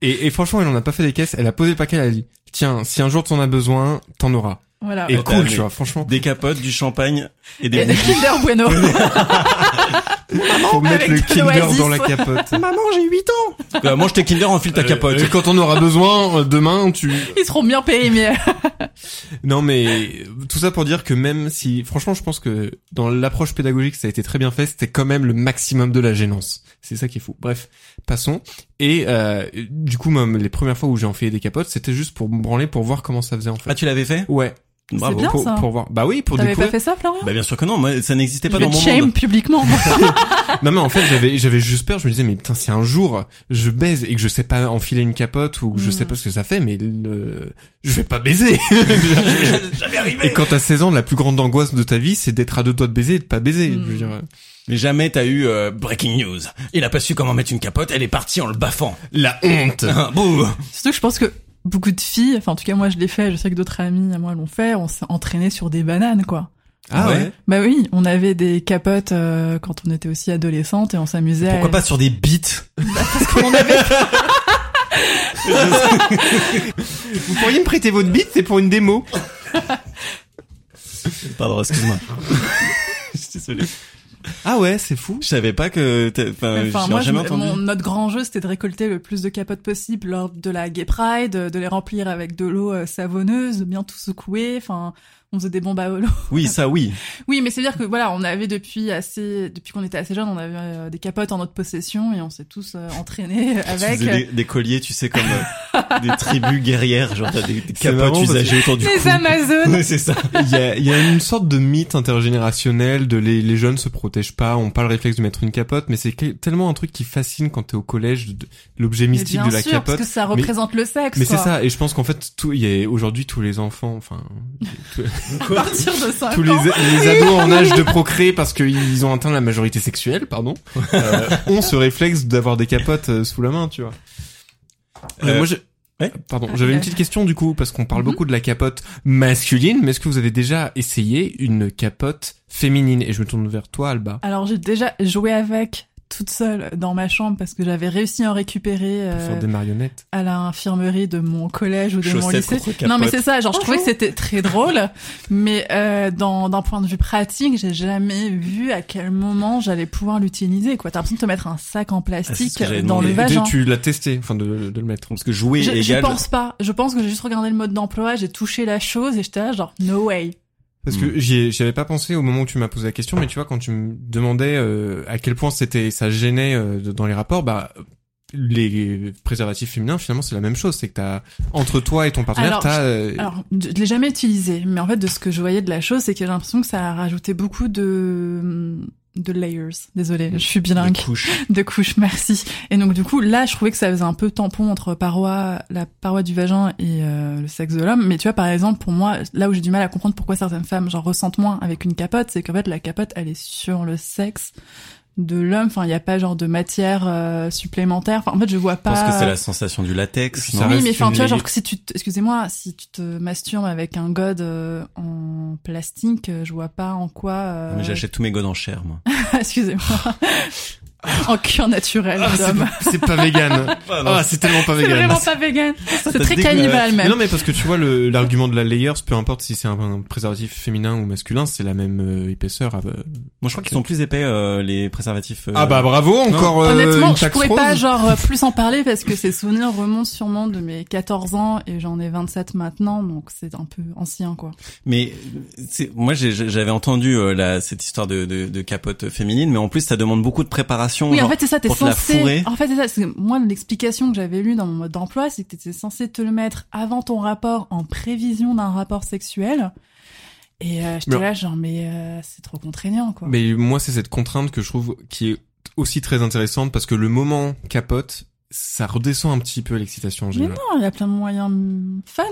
Et, et franchement, elle en a pas fait des caisses. Elle a posé le paquet, elle a dit, tiens, si un jour t'en as besoin, t'en auras. Voilà. Et cool, tu vois, franchement. Des capotes, du champagne et des Et des. Kinder Bueno. Faut mettre le de Kinder dans la capote. Maman, j'ai 8 ans. Euh, mange tes Kinder, enfile ta capote. Euh, et quand on aura besoin, euh, demain, tu, Ils seront bien payés, mais Non mais tout ça pour dire que même si franchement je pense que dans l'approche pédagogique ça a été très bien fait, c'était quand même le maximum de la gênance. C'est ça qui est fou. Bref, passons. Et euh, du coup même les premières fois où j'ai enfilé des capotes, c'était juste pour me branler pour voir comment ça faisait en fait. Ah, tu l'avais fait? Ouais, Bravo. bien, pour, ça. pour voir. Bah oui, pour t'avais pas découvrir. fait ça, Florian Bah bien sûr que non, moi ça n'existait Je pas vais dans mon shame monde. publiquement. Non mais en fait j'avais j'avais juste peur. Je me disais mais putain si un jour je baise et que je sais pas enfiler une capote ou que je Mm. sais pas ce que ça fait, mais le... je vais pas baiser. J'avais et arrivé. quand t'as 16 ans, la plus grande angoisse de ta vie, c'est d'être à deux doigts de baiser et de pas baiser. Mm. Je veux dire, Mais jamais t'as eu euh, breaking news. Il a pas su comment mettre une capote, elle est partie en le baffant. la honte. Bouh. Surtout que je pense que beaucoup de filles, enfin en tout cas moi je l'ai fait, je sais que d'autres amis à moi l'ont fait, on s'est entraîné sur des bananes quoi. Ah ouais. Bah oui, on avait des capotes euh, quand on était aussi adolescente et on s'amusait. Pourquoi à... pas sur des beats Parce qu'on en avait. Vous pourriez me prêter votre bite, c'est pour une démo. Pardon, excuse-moi. Je suis désolé. Ah ouais, c'est fou. Je savais pas que enfin, moi, je jamais entendu. mon- notre grand jeu c'était de récolter le plus de capotes possible lors de la Gay Pride, de les remplir avec de l'eau euh, savonneuse, de bien tout secouer. Enfin, on faisait des bombes à holo. Oui, ça oui. Oui, mais c'est dire que voilà, on avait depuis assez, depuis qu'on était assez jeune, on avait euh, des capotes en notre possession et on s'est tous euh, entraînés Tu avec. faisais des, des colliers, tu sais, comme euh, des tribus guerrières, genre t'as des, des C'est marrant capotes usagées autour du Les cou. Amazones. Ouais, c'est ça. Il y a, il y a une sorte de mythe intergénérationnel de les, les jeunes se protègent pas, ont pas le réflexe de mettre une capote, mais c'est tellement un truc qui fascine quand t'es au collège, de- l'objet mystique bien de la sûr, capote. parce que ça représente le sexe. Mais c'est ça, et je pense qu'en fait, tout, il y a aujourd'hui tous les enfants, enfin, À partir de 5 tous les, ans. les ados en âge de procréer parce qu'ils ont atteint la majorité sexuelle, pardon, euh, ont ce réflexe d'avoir des capotes euh, sous la main, tu vois. Euh, Euh, moi, je, Pardon, j'avais une petite question du coup parce qu'on parle Mhm. beaucoup de la capote masculine, mais est-ce que vous avez déjà essayé une capote féminine? Et je me tourne vers toi, Alba. Alors j'ai déjà joué avec toute seule dans ma chambre parce que j'avais réussi à en récupérer Pour euh, faire des marionnettes? à l'infirmerie de mon collège ou de mon lycée. Non mais c'est ça, genre je trouvais que c'était très drôle, mais euh, dans d'un point de vue pratique, j'ai jamais vu à quel moment j'allais pouvoir l'utiliser. Quoi, t'as l'impression de te mettre un sac en Ah, plastique j'avais dans le vagin. Tu l'as testé, enfin de, de le mettre. Parce que jouer Je, je pense pas. Je pense que j'ai juste regardé le mode d'emploi, j'ai touché la chose et j'étais là genre no way. Parce Hmm. que j'y ai- j'y avais pas pensé au moment où tu m'as posé la question, mais tu vois quand tu me demandais euh, à quel point c'était ça gênait euh, dans les rapports, bah les préservatifs féminins finalement c'est la même chose, c'est que t'as entre toi et ton partenaire Alors, t'as euh, Alors, je l'ai jamais utilisé, mais en fait, de ce que je voyais de la chose, c'est que j'ai l'impression que ça a rajouté beaucoup de de layers. Désolée, je suis bilingue. Une couche. De couches, merci. Et donc du coup, là, je trouvais que ça faisait un peu tampon entre paroi, la paroi du vagin et euh, le sexe de l'homme. Mais tu vois, par exemple, pour moi, là où j'ai du mal à comprendre pourquoi certaines femmes genre ressentent moins avec une capote, c'est qu'en fait, la capote, elle est sur le sexe de l'homme. Enfin, il n'y a pas genre de matière euh, supplémentaire. Enfin, en fait, je vois Je pas. pense que c'est la sensation du latex. Oui, mais enfin, tu vois, genre si tu, te- excusez-moi, si tu te masturbes avec un god euh, en plastique, euh, je vois pas en quoi. euh, Mais j'achète tous mes godes en chair, moi. excusez-moi. en cuir naturel ah, c'est pas- c'est pas vegan. Ah, c'est tellement pas C'est vegan. vraiment pas vegan. C'est très Mais même. non, mais parce que tu vois, le- l'argument de la layers, peu importe si c'est un, un préservatif féminin ou masculin, c'est la même euh, épaisseur. euh. Moi, je crois qu'ils sont plus épais, euh, les préservatifs. euh, Ah bah bravo, encore euh, Honnêtement, une je taxe pourrais rose. pas genre plus en parler parce que ces souvenirs remontent sûrement de mes 14 ans et j'en ai 27 maintenant, donc c'est un peu ancien quoi. Mais c'est moi j'avais entendu euh, la, cette histoire de, de, de capote féminine, mais en plus ça demande beaucoup de préparation. Oui, en fait c'est ça, t'es te censé. En fait c'est ça. Moi l'explication que j'avais lue dans mon mode d'emploi, c'est que t'étais censé te le mettre avant ton rapport en prévision d'un rapport sexuel. Et euh, j'étais Mais- là genre mais euh, c'est trop contraignant quoi. Mais moi, c'est cette contrainte que je trouve qui est aussi très intéressante parce que le moment capote, ça redescend un petit peu l'excitation en Mais non, il y a plein de moyens fun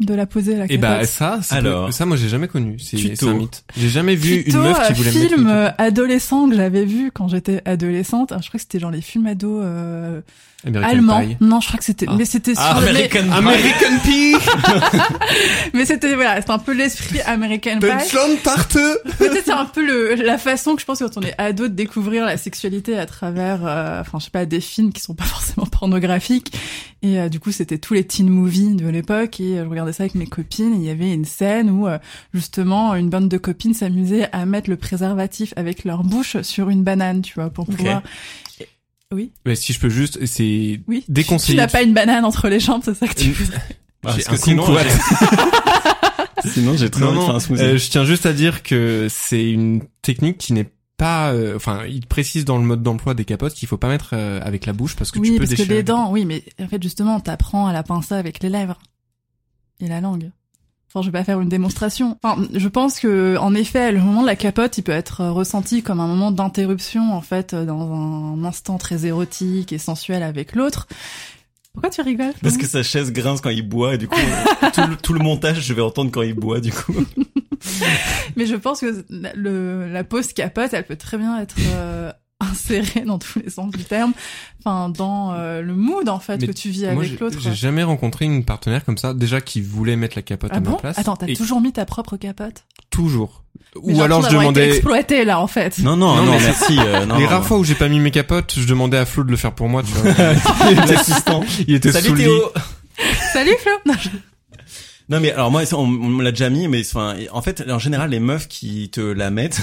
de la poser la Et bah capote. ça, c'est Alors. peu- ça moi j'ai jamais connu. C'est c'est un myte. J'ai jamais vu Tuto, une meuf qui voulait film mettre. adolescent que j'avais vu quand j'étais adolescente. Je crois que c'était genre les films ados euh, American allemands. Pie. Non, je crois que c'était. Ah. Mais c'était sur Ah, American Pie. American Pie. mais, c'était voilà, c'était un peu l'esprit American Pie. Deutschland tarte. Peut-être c'est un peu le la façon que je pense quand on est ado de découvrir la sexualité à travers, euh, enfin je sais pas, des films qui sont pas forcément pornographiques. Et euh, du coup c'était tous les teen movies de l'époque et euh, je regardais ça avec mes copines. Et il y avait une scène où euh, justement une bande de copines s'amusait à mettre le préservatif avec leur bouche sur une banane, tu vois, pour pouvoir. Oui. Mais si je peux juste, c'est Oui. déconseillé. Tu n'as pas une banane entre les jambes, c'est ça que tu veux que un sinon, sinon j'ai très Non, envie de faire non. un smoothie. euh, je tiens juste à dire que c'est une technique qui n'est pas, euh, enfin, il précise dans le mode d'emploi des capotes qu'il faut pas mettre euh, avec la bouche parce que Oui, tu peux parce que les dents, oui, mais en fait justement, t'apprends à la pincer avec les lèvres et la langue. Enfin, je vais pas faire une démonstration. Enfin, je pense que, en effet, le moment de la capote, il peut être ressenti comme un moment d'interruption, en fait, dans un instant très érotique et sensuel avec l'autre. Pourquoi tu rigoles Parce que sa chaise grince quand il boit et du coup tout, le, tout le montage je vais entendre quand il boit du coup. Mais je pense que la, le, la pause capote, elle peut très bien être euh, insérée dans tous les sens du terme. Enfin, dans euh, le mood, en fait, Mais que tu vis Moi, avec l'autre. j'ai jamais rencontré une partenaire comme ça, déjà qui voulait mettre la capote Ah à ma bon? place. Attends, t'as Et toujours mis ta propre capote? Toujours. Mais Ou alors je d'avoir été demandais. exploité là en fait. Non non Non, non, mais merci. euh, non, Les non, rares non. fois où j'ai pas mis mes capotes, je demandais à Flo de le faire pour moi, tu vois. L'assistant. Il était Salut sous. Théo. Salut Flo Non, je- Non mais alors moi on, on me l'a déjà mis mais enfin en fait en général les meufs qui te la mettent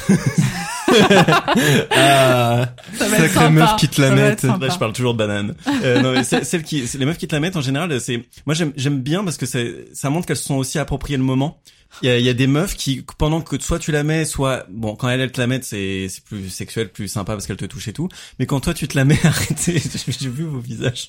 Ah, Ça va sacrée meuf qui te la met. Là, je parle toujours de banane. Euh, non, mais c'est- celles qui, les meufs qui te la mettent en général, c'est, moi j'aime, j'aime bien parce que c'est, ça montre qu'elles se sont aussi appropriées le moment. Il y a, il y a des meufs qui, pendant que soit tu la mets, soit, bon, quand elles, elles te la mettent, c'est, c'est plus sexuel, plus sympa parce qu'elles te touchent et tout. Mais quand toi tu te la mets, arrêtez, j'ai vu vos visages.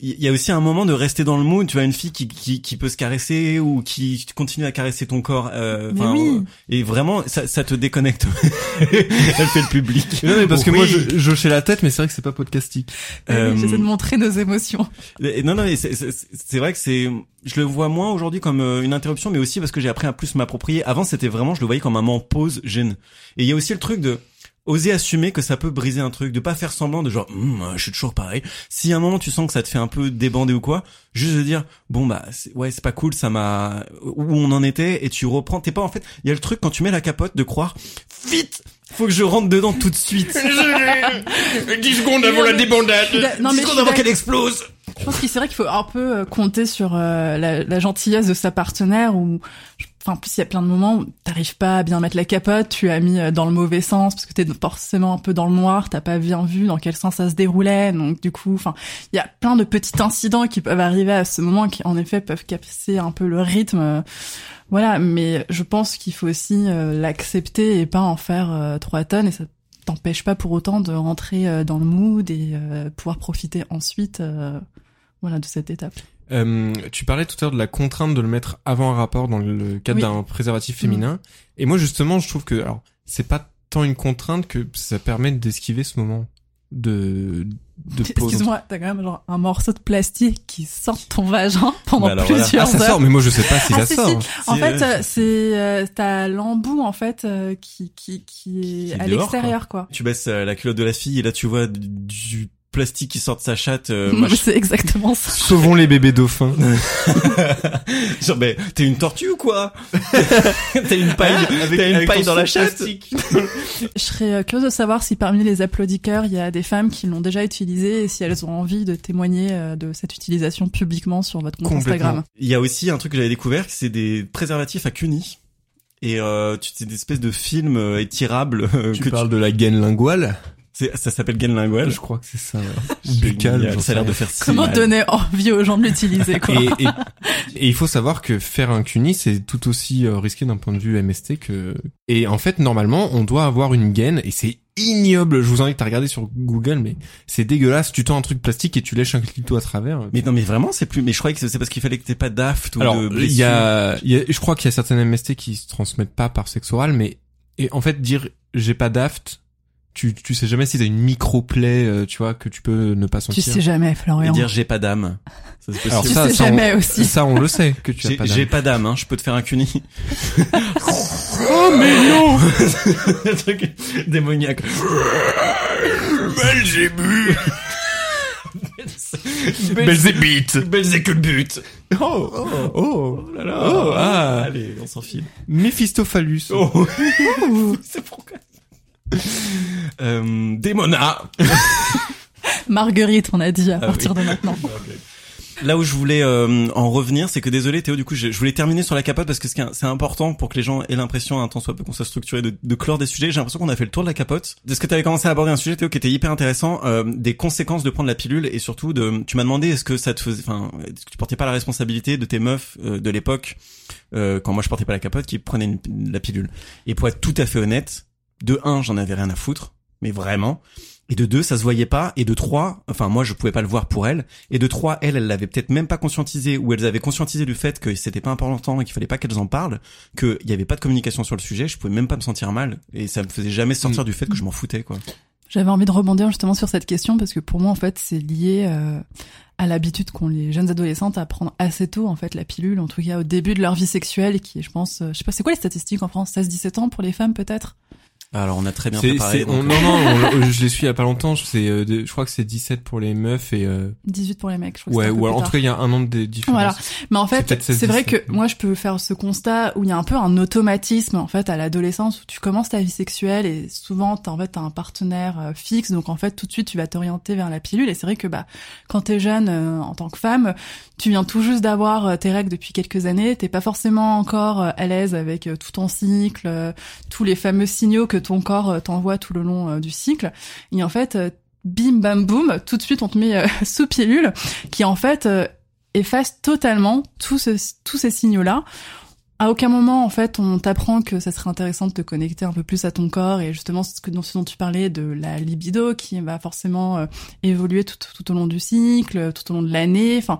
Il y a aussi un moment de rester dans le mood. Tu vois une fille qui, qui, qui peut se caresser ou qui continue à caresser ton corps. Euh, oui. euh, et vraiment, ça, ça te déconnecte. Elle fait le public. Non, mais parce que moi, Oui. je, je hochais la tête, mais c'est vrai que c'est pas podcastique. Euh, J'essaie de montrer nos émotions. Non, non, mais c'est- c'est c'est vrai que c'est, je le vois moins aujourd'hui comme euh, une interruption, mais aussi parce que j'ai appris à plus m'approprier. Avant, c'était vraiment, je le voyais comme un moment pause gêne. Et il y a aussi le truc de, oser assumer que ça peut briser un truc, de pas faire semblant de genre Hum, je suis toujours pareil. Si à un moment tu sens que ça te fait un peu débander ou quoi, juste de dire bon bah c'est- ouais c'est pas cool, ça m'a où on en était et tu reprends. T'es pas en fait, il y a le truc quand tu mets la capote de croire vite, faut que je rentre dedans tout de suite. 10 secondes avant la débandade. Non, mais je suis avant qu'elle explose. Je pense que c'est vrai qu'il faut un peu euh, compter sur euh, la, la gentillesse de sa partenaire ou enfin en plus il y a plein de moments où t'arrives pas à bien mettre la capote, tu as mis euh, dans le mauvais sens parce que t'es forcément un peu dans le noir, t'as pas bien vu dans quel sens ça se déroulait, donc du coup enfin il y a plein de petits incidents qui peuvent arriver à ce moment qui en effet peuvent casser un peu le rythme. euh, voilà, mais je pense qu'il faut aussi euh, l'accepter et pas en faire trois tonnes et ça t'empêche pas pour autant de rentrer dans le mood et pouvoir profiter ensuite voilà de cette étape. Euh, tu parlais tout à l'heure de la contrainte de le mettre avant un rapport dans le cadre Oui. d'un préservatif féminin. Et moi, justement, je trouve que, alors, c'est pas tant une contrainte que ça permet d'esquiver ce moment de, de pause. Excuse-moi, t'as quand même genre un morceau de plastique qui sort de ton vagin pendant Bah alors voilà. plusieurs Ah, ça heures. sort, mais moi, je sais pas si Ah, ça si, sort. si. En Si, fait, euh, c'est euh, t'as l'embout en fait euh, qui qui qui est Qui est à l'extérieur quoi. Tu baisses euh, la culotte de la fille et là tu vois du plastique qui sort de sa chatte. euh, c'est exactement ça. Sauvons les bébés dauphins. Genre, mais t'es une tortue ou quoi T'as une paille, Avec- t'as une avec paille dans la chatte. Je serais euh, curieuse de savoir si parmi les applaudisseurs, il y a des femmes qui l'ont déjà utilisé et si elles ont envie de témoigner euh, de cette utilisation publiquement sur votre compte. Instagram. Il y a aussi un truc que j'avais découvert, c'est des préservatifs à cuni. Et euh, tu c'est des espèces de films euh, étirables euh, Tu que parles de la gaine linguale? Ça s'appelle Gain Lingual. Je crois que c'est ça. Génial, Buccal. ça a l'air de faire si Comment mal. donner envie aux gens de l'utiliser quoi. et, et, et il faut savoir que faire un CUNY, c'est tout aussi euh, risqué d'un point de vue MST que... Et en fait, normalement, on doit avoir une gaine, et c'est ignoble. Je vous invite à regarder sur Google, mais c'est dégueulasse. Tu tends un truc plastique et tu lèches un clito à travers. Mais non, mais vraiment, c'est plus. Mais je croyais que c'est parce qu'il fallait que t'aies pas d'aft ou Alors, de il y a, il y a, je crois qu'il y a certaines MST qui se transmettent pas par sexe oral, mais et en fait dire j'ai pas d'aft, tu tu sais jamais si t'as une micro plaie, euh, tu vois, que tu peux ne pas Tu sentir. sais jamais, Et Florian. dire j'ai pas d'âme. Ça, c'est Alors Tu ça, sais ça, jamais on, aussi. Ça on le sait que tu as J'ai pas j'ai d'âme. pas d'âme, hein. Je peux te faire un cuni. Oh mais non Le truc démoniaque. Belzébu Belzébite Belzéculbut. Oh oh oh là là. Oh, ah. Allez, on s'enfile. Méphistophallus. Oh. c'est pourquoi. Euh, Démona. Marguerite, on a dit à Ah partir oui. de maintenant. Là où je voulais euh, en revenir, c'est que désolé Théo, du coup, je, je voulais terminer sur la capote parce que c'est important pour que les gens aient l'impression, un temps soit peu qu'on soit structuré, de, de clore des sujets. J'ai l'impression qu'on a fait le tour de la capote. De ce que tu avais commencé à aborder un sujet Théo qui était hyper intéressant, euh, des conséquences de prendre la pilule et surtout de. Tu m'as demandé est-ce que ça te faisait, enfin, est-ce que tu portais pas la responsabilité de tes meufs euh, de l'époque euh, quand moi je portais pas la capote qui prenaient une- la pilule? Et pour être tout à fait honnête, de un, j'en avais rien à foutre, mais vraiment. Et de deux, ça se voyait pas. Et de trois, enfin moi je pouvais pas le voir pour elle. Et de trois, elle, elle l'avait peut-être même pas conscientisé ou elles avaient conscientisé du fait que c'était pas important et qu'il fallait pas qu'elles en parlent, qu'il y avait pas de communication sur le sujet. Je pouvais même pas me sentir mal et ça me faisait jamais sortir du fait que je m'en foutais quoi. J'avais envie de rebondir justement sur cette question parce que pour moi en fait c'est lié euh, à l'habitude qu'ont les jeunes adolescentes à prendre assez tôt en fait la pilule, en tout cas au début de leur vie sexuelle, qui est je pense, euh, je sais pas c'est quoi les statistiques en France, 16-17 ans pour les femmes peut-être? Alors on a très bien préparé. on- non, non, on- je les suis il y a pas longtemps. C'est, euh, je crois que c'est 17 pour les meufs et euh, 18 pour les mecs, je crois. ouais, ou alors, en tout cas il y a un an de différence. Voilà. Mais en fait, c'est vrai 16-17. que moi, je peux faire ce constat où il y a un peu un automatisme en fait à l'adolescence où tu commences ta vie sexuelle et souvent t'as en fait t'as un partenaire euh, fixe, donc en fait tout de suite tu vas t'orienter vers la pilule. Et c'est vrai que bah quand t'es jeune euh, en tant que femme, tu viens tout juste d'avoir tes règles depuis quelques années, t'es pas forcément encore à l'aise avec tout ton cycle, tous les fameux signaux que ton corps euh, t'envoie tout le long euh, du cycle. Et en fait, euh, bim bam boum, tout de suite on te met sous pilule, qui en fait efface totalement tous tous ces signaux-là. À aucun moment, en fait, on t'apprend que ça serait intéressant de te connecter un peu plus à ton corps et justement ce, que, ce dont tu parlais de la libido qui va forcément évoluer tout, tout au long du cycle, tout au long de l'année. Enfin,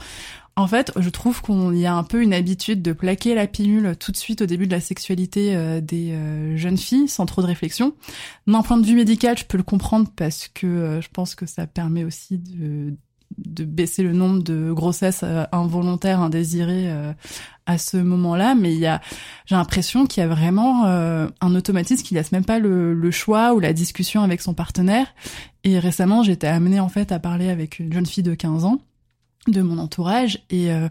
en fait, je trouve qu'on y a un peu une habitude de plaquer la pilule tout de suite au début de la sexualité euh, des euh, jeunes filles sans trop de réflexion. D'un point de vue médical, je peux le comprendre parce que euh, je pense que ça permet aussi de de baisser le nombre de grossesses involontaires, indésirées à ce moment-là, mais il y a, j'ai l'impression qu'il y a vraiment un automatisme qui laisse même pas le, le choix ou la discussion avec son partenaire. Et récemment, j'étais amenée en fait à parler avec une jeune fille de 15 ans de mon entourage et euh,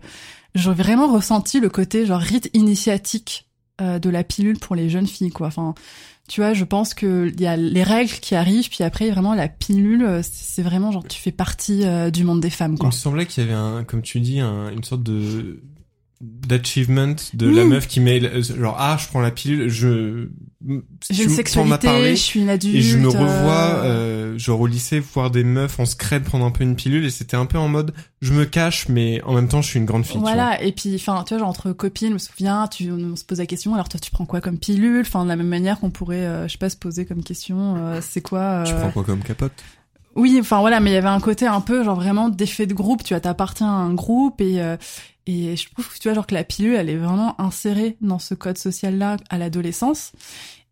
j'ai vraiment ressenti le côté genre rite initiatique euh, de la pilule pour les jeunes filles quoi. Enfin, tu vois, je pense que il y a les règles qui arrivent puis après vraiment la pilule euh, c'est vraiment genre tu fais partie euh, du monde des femmes Il quoi. me semblait qu'il y avait un, comme tu dis, un, une sorte de d'achievement de Oui. la meuf qui met genre ah je prends la pilule je si J'ai une sexualité, parlé, je suis une adulte. et je me revois euh, euh, genre au lycée voir des meufs en scred prendre un peu une pilule et c'était un peu en mode je me cache mais en même temps je suis une grande fille tu vois. Voilà, et puis, enfin, tu vois, genre, entre copines, je me souviens, tu, on se pose la question, alors toi, tu prends quoi comme pilule? Enfin, de la même manière qu'on pourrait, euh, je sais pas, se poser comme question, euh, c'est quoi tu euh, prends quoi comme capote? Oui, enfin voilà, mais il y avait un côté un peu genre vraiment d'effet de groupe. Tu vois, t'appartiens à un groupe et euh, et je trouve que tu vois genre que la pilule, elle est vraiment insérée dans ce code social là à l'adolescence.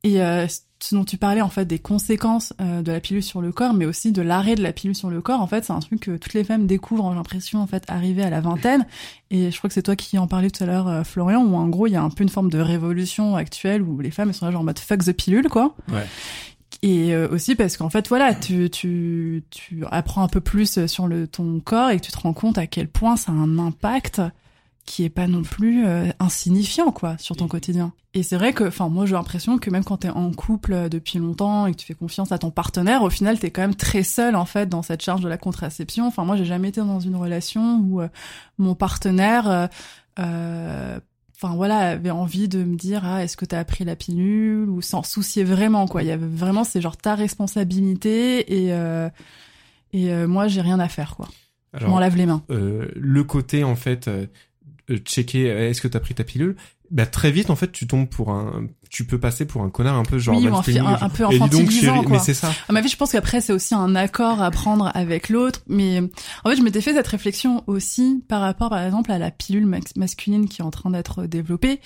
Et euh, ce dont tu parlais en fait des conséquences euh, de la pilule sur le corps, mais aussi de l'arrêt de la pilule sur le corps. En fait, c'est un truc que toutes les femmes découvrent, j'ai l'impression en fait arrivé à la vingtaine. Et je crois que c'est toi qui en parlais tout à l'heure, euh, Florian, où en gros il y a un peu une forme de révolution actuelle où les femmes elles sont là genre en mode fuck the pilule quoi. Ouais. Et euh, aussi parce qu'en fait, voilà, tu, tu, tu apprends un peu plus sur le, ton corps et que tu te rends compte à quel point ça a un impact qui est pas non plus euh, insignifiant, quoi, sur ton quotidien. Et c'est vrai que, enfin, moi, j'ai l'impression que même quand t'es en couple euh, depuis longtemps et que tu fais confiance à ton partenaire, au final, t'es quand même très seul, en fait, dans cette charge de la contraception. Enfin, moi, j'ai jamais été dans une relation où euh, mon partenaire... euh, euh, enfin voilà, avait envie de me dire ah est-ce que t'as appris la pilule ou s'en soucier vraiment quoi. Il y avait vraiment c'est genre ta responsabilité et euh, et euh, moi j'ai rien à faire quoi. Je m'en lave les mains. euh, le côté en fait euh, checker euh, est-ce que t'as pris ta pilule bah très vite en fait tu tombes pour un tu peux passer pour un connard un peu genre Oui, ou un fi- un- un peu donc, infantilisant, quoi. mais c'est ça À ma vie, je pense qu'après c'est aussi un accord à prendre avec l'autre. Mais en fait, je m'étais fait cette réflexion aussi par rapport, par exemple, à la pilule max- masculine qui est en train d'être développée.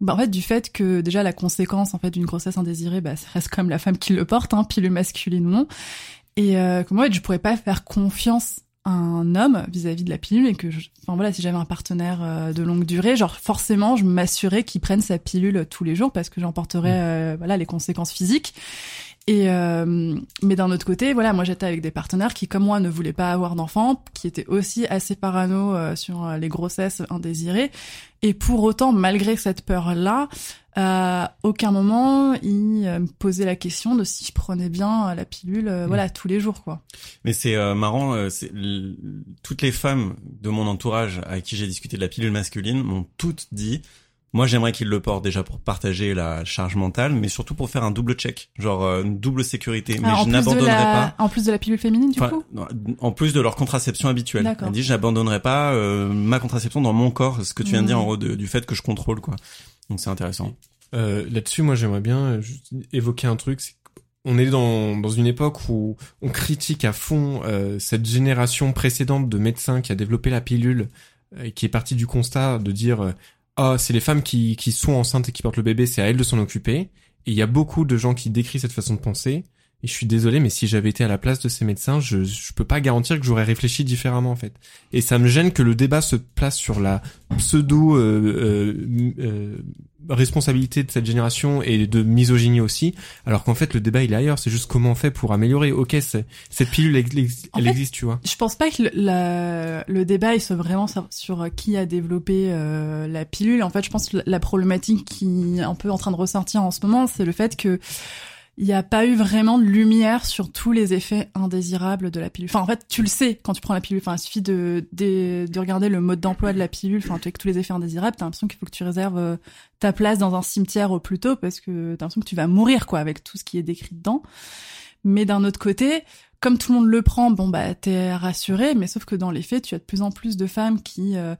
Bah, en fait, du fait que déjà la conséquence en fait d'une grossesse indésirée, bah, ça reste quand même la femme qui le porte, hein, pilule masculine ou non. Et euh, que moi, en fait, je pourrais pas faire confiance un homme vis-à-vis de la pilule et que, je- enfin voilà, si j'avais un partenaire euh, de longue durée, genre forcément, je m'assurais qu'il prenne sa pilule tous les jours parce que j'emporterais euh, voilà les conséquences physiques. Et euh, mais d'un autre côté, voilà, moi j'étais avec des partenaires qui, comme moi, ne voulaient pas avoir d'enfants, qui étaient aussi assez parano euh, sur euh, les grossesses indésirées. Et pour autant, malgré cette peur-là, à aucun moment ils euh, me posaient la question de si je prenais bien euh, la pilule, euh, voilà, tous les jours, quoi. Mais c'est euh, marrant, euh, c'est toutes les femmes de mon entourage à qui j'ai discuté de la pilule masculine m'ont toutes dit moi j'aimerais qu'il le porte déjà pour partager la charge mentale, mais surtout pour faire un double check, genre euh, une double sécurité. Mais Ah, en je n'abandonnerai la- pas. En plus de la pilule féminine, du Enfin, coup. en plus de leur contraception habituelle. D'accord. Elle dit j'abandonnerai pas euh, ma contraception dans mon corps, ce que tu viens de dire Mhm. en gros de- du fait que je contrôle quoi. Donc c'est intéressant. Euh, Là-dessus, moi, j'aimerais bien euh, juste évoquer un truc. c'est qu'on est dans, dans une époque où on critique à fond euh, cette génération précédente de médecins qui a développé la pilule et qui est partie du constat de dire euh, ah c'est les femmes qui, sont enceintes et qui portent le bébé, c'est à elles de s'en occuper. Et il y a beaucoup de gens qui décrivent cette façon de penser. Et je suis désolé, mais si j'avais été à la place de ces médecins, je je peux pas garantir que j'aurais réfléchi différemment en fait. Et ça me gêne que le débat se place sur la pseudo euh, euh, euh, responsabilité de cette génération et de misogynie aussi, alors qu'en fait le débat il est ailleurs. C'est juste comment on fait pour améliorer. Ok, cette pilule elle, elle En fait, existe, tu vois. Je pense pas que le, la- le débat il soit vraiment sur, qui a développé euh, la pilule. En fait, je pense que la problématique qui est un peu en train de ressortir en ce moment, c'est le fait que il n'y a pas eu vraiment de lumière sur tous les effets indésirables de la pilule. Enfin, en fait, tu le sais quand tu prends la pilule. Enfin, il suffit de, de, de regarder le mode d'emploi de la pilule. Enfin, tu avec tous les effets indésirables, t'as l'impression qu'il faut que tu réserves euh, ta place dans un cimetière au plus tôt parce que t'as l'impression que tu vas mourir, quoi, avec tout ce qui est décrit dedans. Mais d'un autre côté, comme tout le monde le prend, bon bah t'es rassuré, mais sauf que dans les faits, tu as de plus en plus de femmes qui, euh,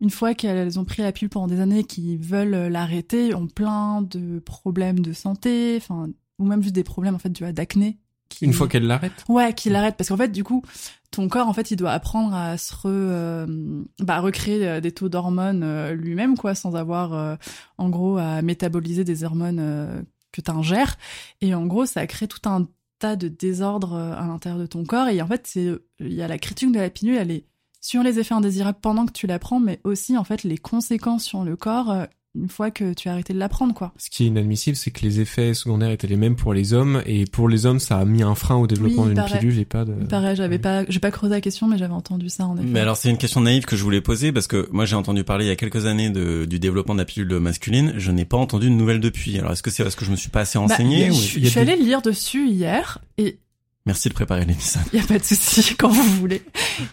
une fois qu'elles ont pris la pilule pendant des années, qui veulent euh, l'arrêter, ont plein de problèmes de santé, enfin ou même juste des problèmes en fait du d'acné. qui- Une fois qu'elle l'arrête. Ouais, qu'il arrête parce qu'en fait du coup ton corps en fait il doit apprendre à se re, euh, bah, recréer euh, des taux d'hormones euh, lui-même quoi sans avoir euh, en gros à métaboliser des hormones que t'ingères et en gros ça crée tout un tas de désordres à l'intérieur de ton corps. Et en fait, c'est il y a la critique de la pilule, elle est sur les effets indésirables pendant que tu la prends, mais aussi en fait les conséquences sur le corps une fois que tu as arrêté de la prendre, quoi. Ce qui est inadmissible, c'est que les effets secondaires étaient les mêmes pour les hommes, et pour les hommes, ça a mis un frein au développement Oui, d'une pilule et pas de... Pareil, j'avais pas, j'ai pas creusé la question, mais j'avais entendu ça en effet. Mais alors c'est une question naïve que je voulais poser parce que moi j'ai entendu parler il y a quelques années de, du développement de la pilule masculine. Je n'ai pas entendu de nouvelles depuis. Alors est-ce que c'est parce que je me suis pas assez Bah, renseigné ou... je, il suis des- allée lire dessus hier et Merci de préparer l'émission. il y a pas de souci quand vous voulez.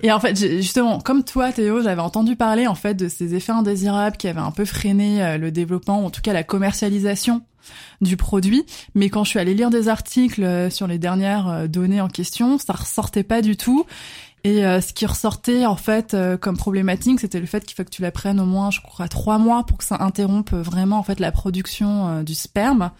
Et en fait, justement, comme toi, Théo, j'avais entendu parler en fait de ces effets indésirables qui avaient un peu freiné euh, le développement, en tout cas la commercialisation du produit. Mais quand je suis allée lire des articles euh, sur les dernières euh, données en question, ça ressortait pas du tout. Et ce qui ressortait en fait comme problématique, c'était le fait qu'il faut que tu la prennes au moins, je crois, trois mois pour que ça interrompe vraiment en fait la production du sperme.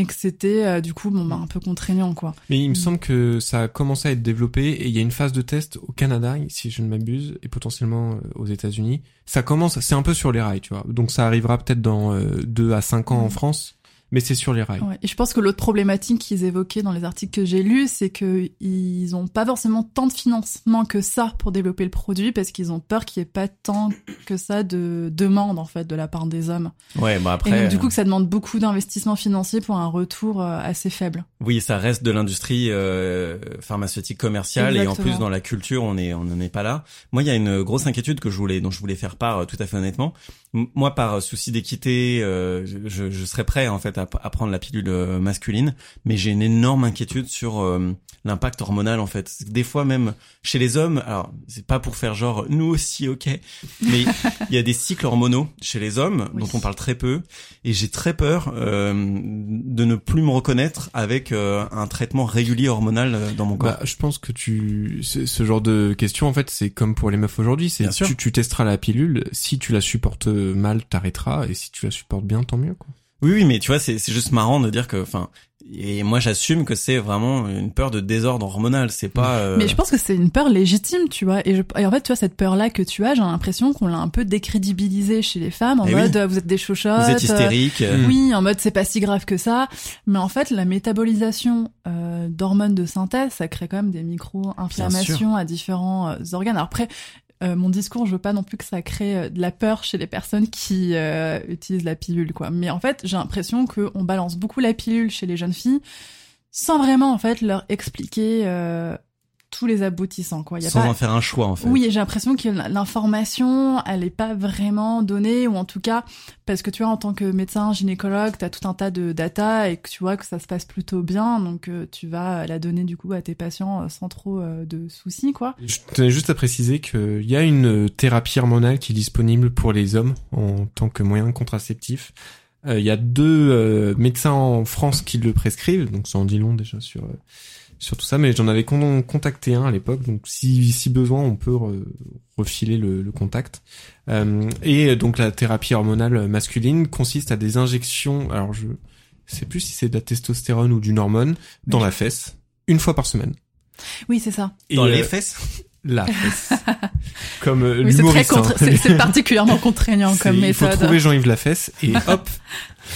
Et que c'était euh, du coup bon bah, un peu contraignant quoi. Mais il me Mm. semble que ça a commencé à être développé et il y a une phase de test au Canada, si je ne m'abuse, et potentiellement euh, aux États-Unis. Ça commence, c'est un peu sur les rails, tu vois. Donc ça arrivera peut-être dans euh, 2 à 5 ans en Mm. France, mais c'est sur les rails. Ouais. Et je pense que l'autre problématique qu'ils évoquaient dans les articles que j'ai lus, c'est que ils ont pas forcément tant de financement que ça pour développer le produit parce qu'ils ont peur qu'il y ait pas tant que ça de demande en fait de la part des hommes. Ouais, bah après. et donc du euh, coup que ça demande beaucoup d'investissement financier pour un retour euh, assez faible. Oui, ça reste de l'industrie euh, pharmaceutique commerciale et en plus dans la culture, on est on n'en est pas là. Moi, il y a une grosse inquiétude que je voulais dont je voulais faire part euh, tout à fait honnêtement. Moi, par souci d'équité, euh, je, je serais prêt en fait à, à prendre la pilule euh, masculine, mais j'ai une énorme inquiétude sur euh, l'impact hormonal en fait. Des fois même chez les hommes, alors c'est pas pour faire genre nous aussi, ok, mais il y a des cycles hormonaux chez les hommes Oui. dont on parle très peu et j'ai très peur euh, de ne plus me reconnaître avec euh, un traitement régulier hormonal euh, dans mon corps. Bah, je pense que tu, ce, ce genre de question, en fait, c'est comme pour les meufs aujourd'hui. C'est Bien sûr. tu, tu testeras la pilule. Si tu la supportes mal, t'arrêteras. Et si tu la supportes bien, tant mieux, quoi. Oui, oui, mais tu vois, c'est c'est juste marrant de dire que, enfin, et moi j'assume que c'est vraiment une peur de désordre hormonal. C'est pas. euh, Mais je pense que c'est une peur légitime, tu vois. Et, je, et en fait, tu vois, cette peur-là que tu as, j'ai l'impression qu'on l'a un peu décrédibilisée chez les femmes, en Eh mode euh, vous êtes des chochottes. vous êtes hystérique. euh, Mm. Oui, en mode c'est pas si grave que ça. Mais en fait, la métabolisation euh, d'hormones de synthèse, ça crée quand même des micro-inflammations à différents euh, organes. Alors après, euh, mon discours, je veux pas non plus que ça crée euh, de la peur chez les personnes qui euh, utilisent la pilule, quoi. Mais en fait, j'ai l'impression qu'on balance beaucoup la pilule chez les jeunes filles sans vraiment en fait leur expliquer tous les aboutissants, quoi. Y a sans pas... en faire un choix en fait. Oui, et j'ai l'impression que l'information, elle est pas vraiment donnée, ou en tout cas, parce que tu vois, en tant que médecin, gynécologue, t'as tout un tas de data et que tu vois que ça se passe plutôt bien, donc euh, tu vas la donner du coup à tes patients euh, sans trop euh, de soucis, quoi. Je tenais juste à préciser qu'il y a une thérapie hormonale qui est disponible pour les hommes en tant que moyen contraceptif. Euh, Il y a deux euh, médecins en France qui le prescrivent, donc ça en dit long déjà sur euh, sur tout ça. Mais j'en avais con- contacté un à l'époque, donc si si besoin, on peut re- refiler le, le contact. Euh, et donc la thérapie hormonale masculine consiste à des injections. Alors je sais plus si c'est de la testostérone ou d'une hormone dans Oui. la fesse une fois par semaine. Oui, c'est ça. Dans Et, les euh, fesses? la fesse. Comme euh, Oui, c'est l'humoriste. hein. particulièrement contraignant comme Il faut méthode. trouver Jean-Yves Lafesse et hop.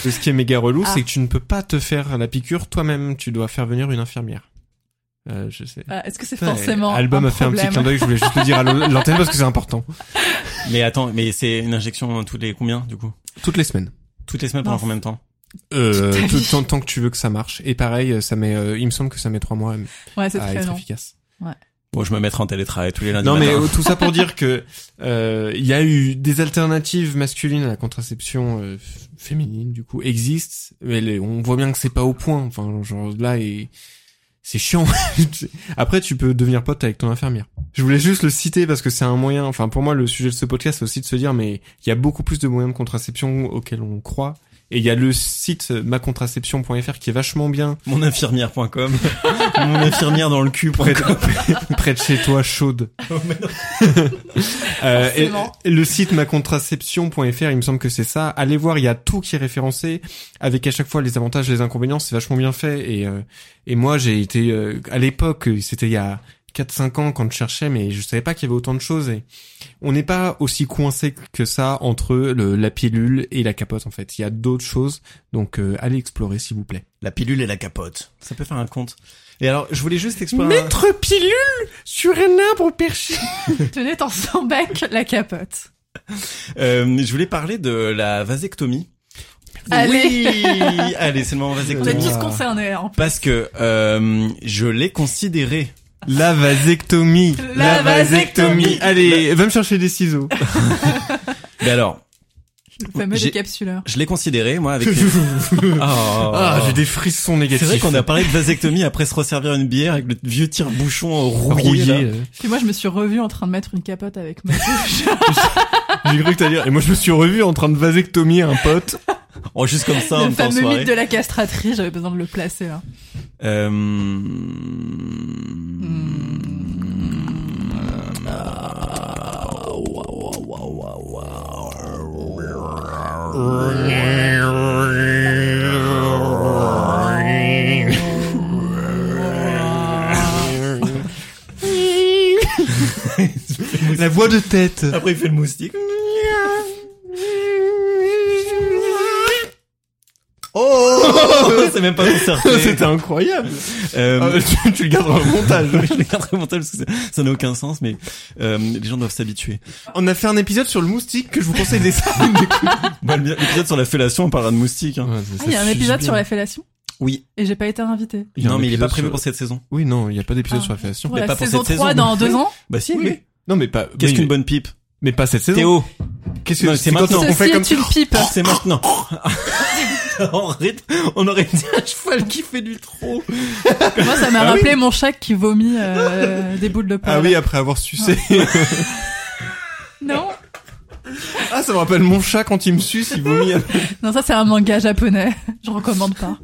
Ce qui est méga relou, Ah. c'est que tu ne peux pas te faire la piqûre toi-même. Tu dois faire venir une infirmière. Euh, je sais. Ah, Est-ce que c'est Ouais, forcément Album un a fait un petit clin d'œil. Je voulais juste le dire à l'antenne parce que c'est important. Mais attends, mais c'est une injection tous les combien du coup? Toutes les semaines. Toutes les semaines pendant Non. combien de temps? Euh, tout, tant, tant que tu veux que ça marche. Et pareil, ça met. euh, il me semble que ça met trois mois à, Ouais, c'est à très être long. efficace. Bon, je me mettrai en télétravail tous les lundis. Non mais matin. euh, tout ça pour dire que euh, il y a eu des alternatives masculines à la contraception euh, féminine du coup existent mais les- on voit bien que c'est pas au point enfin genre là et c'est chiant. Après tu peux devenir pote avec ton infirmière. Je voulais juste le citer parce que c'est un moyen enfin pour moi le sujet de ce podcast c'est aussi de se dire mais il y a beaucoup plus de moyens de contraception auxquels on croit et il y a le site macontraception.fr qui est vachement bien Moninfirmière.com. Mon infirmière dans le cul. près de, près de chez toi chaude Euh, et- Forcément. et le site macontraception.fr, il me semble que c'est ça. Allez voir, il y a tout qui est référencé, avec à chaque fois les avantages, les inconvénients. C'est vachement bien fait. Et euh, et moi, j'ai été euh, à l'époque, c'était il y a 4-5 ans quand je cherchais, mais je savais pas qu'il y avait autant de choses. Et on n'est pas aussi coincé que ça entre le, la pilule et la capote. En fait, il y a d'autres choses. Donc, euh, allez explorer, s'il vous plaît. La pilule et la capote. Ça peut faire un compte. Et alors, je voulais juste explorer. un- Mettre pilule sur un arbre perché. Tenez dans son bec la capote. Euh, je voulais parler de la vasectomie. Allez. Oui Allez, c'est le moment On est vasectomie. tous concernés. Hein. Parce que euh, je l'ai considéré. La vasectomie. La vasectomie. Allez, va me chercher des ciseaux. Mais alors, Le fameux J'ai- décapsuleur. je l'ai considéré, moi, avec... Ah, Ah, j'ai des frissons négatifs. C'est vrai qu'on a parlé de vasectomie après se resservir une bière avec le vieux tire-bouchon rouillé. rouillé. là. euh. Puis moi, je me suis revue en train de mettre une capote avec ma bouche. J'ai cru que t'allais dire. Et moi, je me suis revu en train de vasectomier un pote. Oh, juste comme ça, le fameux soirée. mythe de la castratrice, j'avais besoin de le placer là. Euh... La voix de tête. Après, il fait le moustique. Oh C'est même pas concerté. C'était incroyable. Euh, Ah, tu, tu le garderas au montage. je le garderai au montage parce que ça n'a aucun sens, mais euh, les gens doivent s'habituer. On a fait un épisode sur le moustique que je vous conseille d'essayer. Bah, L'épisode sur la fellation, on parlera de moustiques. Hein. Ah, il y a un épisode sur la fellation? Oui. et j'ai pas été a non, mais il est pas prévu sur- pour cette saison. Oui, non, il y a pas d'épisode Ah. sur la fellation. Pour Mais la pas pour saison cette 3 saison. dans deux ans? Bah si, Oui. Non, mais pas. Qu'est-ce qu'une bonne pipe? Mais pas cette saison. Théo, Qu'est-ce que Non, c'est maintenant. on fait comme une pipe. c'est maintenant. on, aurait, on aurait dit un cheval qui fait du trot. Moi, ça m'a Ah rappelé mon chat qui vomit euh, des boules de poil. Ah oui, après avoir sucé. Non, ah, ça me rappelle mon chat quand il me suce, il vomit. non, ça c'est un manga japonais. Je recommande pas.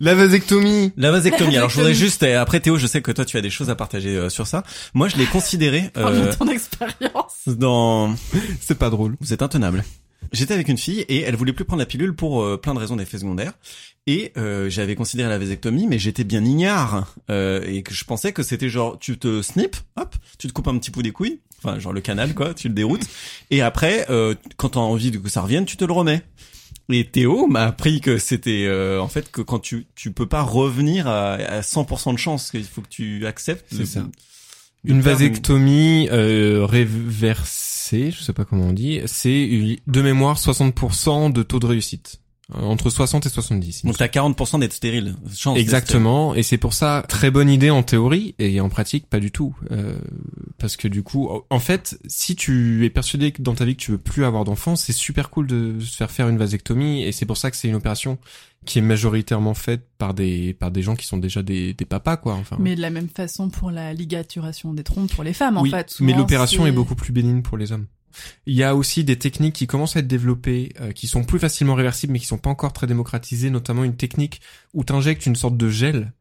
La vasectomie. La vasectomie. Alors, je voudrais juste, euh, après Théo, je sais que toi, tu as des choses à partager euh, sur ça. Moi, je l'ai considéré Parle euh, de ton expérience. dans... C'est pas drôle. Vous êtes intenable. J'étais avec une fille et elle voulait plus prendre la pilule pour euh, plein de raisons d'effets secondaires. Et euh, j'avais considéré la vasectomie, mais j'étais bien ignare euh, et que je pensais que c'était genre tu te snip, hop, tu te coupes un petit bout des couilles, enfin genre le canal quoi, tu le déroutes, et après euh, quand t'as envie que ça revienne, tu te le remets. Et Théo m'a appris que c'était euh, en fait que quand tu tu peux pas revenir à, à 100% de chance, qu'il faut que tu acceptes. C'est ça. Une vasectomie euh, réversée, je sais pas comment on dit, c'est de mémoire 60% de taux de réussite. Euh, Entre 60 et 70. Donc t'as 40% d'être stérile. Chance Exactement, et c'est pour ça très bonne idée en théorie et en pratique pas du tout, Euh, parce que du coup, en fait, si tu es persuadé que dans ta vie que tu veux plus avoir d'enfants, c'est super cool de se faire faire une vasectomie et c'est pour ça que c'est une opération qui est majoritairement faite par des par des gens qui sont déjà des, des papas quoi. Enfin, Mais de la même façon pour la ligaturation des trompes pour les femmes, oui, en fait. mais l'opération c'est- est beaucoup plus bénigne pour les hommes. Il y a aussi des techniques qui commencent à être développées, euh, qui sont plus facilement réversibles, mais qui sont pas encore très démocratisées, notamment une technique où tu injectes une sorte de gel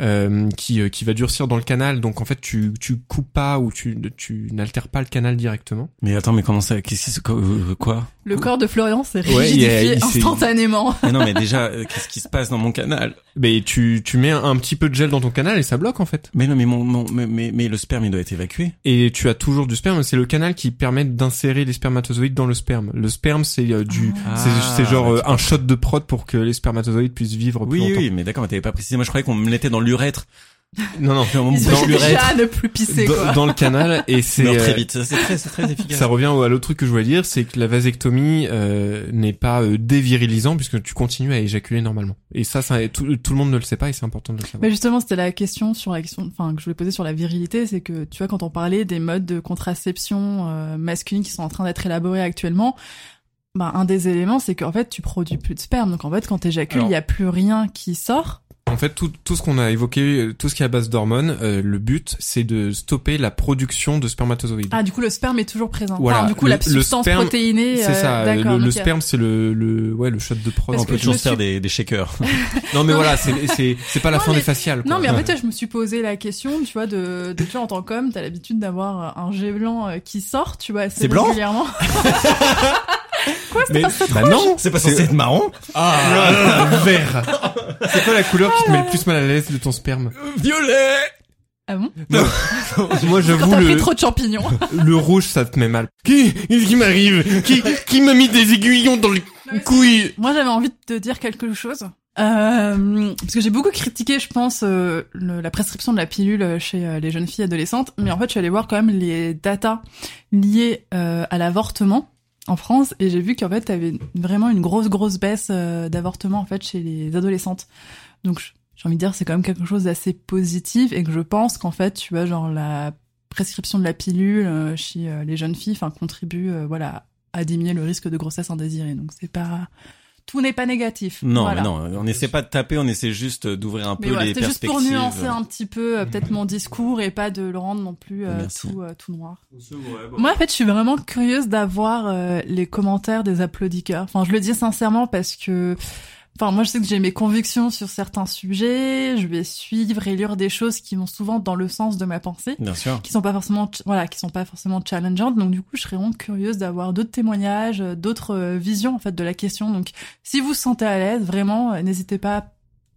euh, qui, euh, qui va durcir dans le canal. Donc en fait, tu, tu coupes pas ou tu, tu n'altères pas le canal directement. Mais attends, mais comment ça Qu'est-ce qui se quoi, euh, quoi Le corps de Florian s'est Ouais, il y a- rigidifié il instantanément. Mais non, mais déjà, euh, qu'est-ce qui se passe dans mon canal Mais tu, tu mets un, un petit peu de gel dans ton canal et ça bloque en fait. Mais non, mais mon, mon mais, mais, mais le sperme il doit être évacué. Et tu as toujours du sperme. C'est le canal qui permet d'insérer les spermatozoïdes dans le sperme. Le sperme, c'est euh, du, Ah. c'est, genre un shot de prod pour que les spermatozoïdes puissent vivre plus Oui, longtemps. oui, mais d'accord, mais t'avais pas précisé. Moi, je croyais qu'on me l'était dans l'urètre. Non, non. Dans ne plus pisser, dans, quoi. dans le canal et c'est meurt très euh, vite. C'est très, c'est très efficace. ça revient à l'autre truc que je voulais dire c'est que la vasectomie euh, n'est pas euh, dévirilisant puisque tu continues à éjaculer normalement et ça, ça tout, tout le monde ne le sait pas et c'est important de le savoir Mais justement, c'était la question sur la question, enfin, que je voulais poser sur la virilité, c'est que, tu vois, quand on parlait des modes de contraception euh, masculines qui sont en train d'être élaborés actuellement, bah, un des éléments, c'est qu'en fait, tu produis plus de sperme. Donc, en fait, quand t'éjacules, il y a plus rien qui sort. En fait tout, tout ce qu'on a évoqué tout ce qui est à base d'hormones euh, le but c'est de stopper la production de spermatozoïdes Ah, du coup, le sperme est toujours présent. Voilà. Enfin, du coup, Le- la substance sperme, protéinée. c'est euh, ça le, sperme c'est le, le ouais le shot de prod On peut toujours faire suis- des, des shakers. non mais voilà c'est c'est c'est pas la Non, fin mais- des faciales quoi. Non, mais en fait, je me suis posé la question, tu vois, de, de tu vois, en tant qu'homme, t'as l'habitude d'avoir un jet blanc euh, qui sort, tu vois, assez C'est régulièrement. mais, bah non C'est pas censé être marrant. ah vert c'est quoi la couleur qui te met le plus mal à l'aise de ton sperme Violet. Ah bon moi Quand j'avoue t'as pris le trop de champignons. Le rouge, ça te met mal. Qui, qu'est-ce qui m'arrive Qui, qui m'a mis des aiguillons dans les couilles Moi, j'avais envie de te dire quelque chose. Euh, parce que j'ai beaucoup critiqué, je pense, euh, le- la prescription de la pilule chez euh, les jeunes filles adolescentes, mais en fait, je suis allée voir quand même les datas liées euh, à l'avortement en France, et j'ai vu qu'en fait, t'avais vraiment une grosse, grosse baisse euh, d'avortement en fait chez les adolescentes. Donc, j'ai envie de dire, c'est quand même quelque chose d'assez positif, et que je pense qu'en fait, tu vois, genre la prescription de la pilule euh, chez euh, les jeunes filles, enfin, contribue, voilà, à diminuer le risque de grossesse indésirée. Donc, c'est pas tout n'est pas négatif. Non, Voilà. non, on n'essaie pas de taper, on essaie juste d'ouvrir un Mais peu voilà, les c'était juste perspectives. pour nuancer un petit peu euh, peut-être mon discours et pas de le rendre non plus euh, tout, euh, tout noir. Moi, en fait, je suis vraiment curieuse d'avoir euh, les commentaires des applaudisseurs. Enfin, je le dis sincèrement parce que, enfin, moi, je sais que j'ai mes convictions sur certains sujets. Je vais suivre et lire des choses qui vont souvent dans le sens de ma pensée, Bien sûr. qui sont pas forcément, voilà, qui sont pas forcément challengeantes. Donc, du coup, je serais vraiment curieuse d'avoir d'autres témoignages, euh, d'autres euh, visions en fait de la question. Donc, si vous vous sentez à l'aise, vraiment, euh, n'hésitez pas à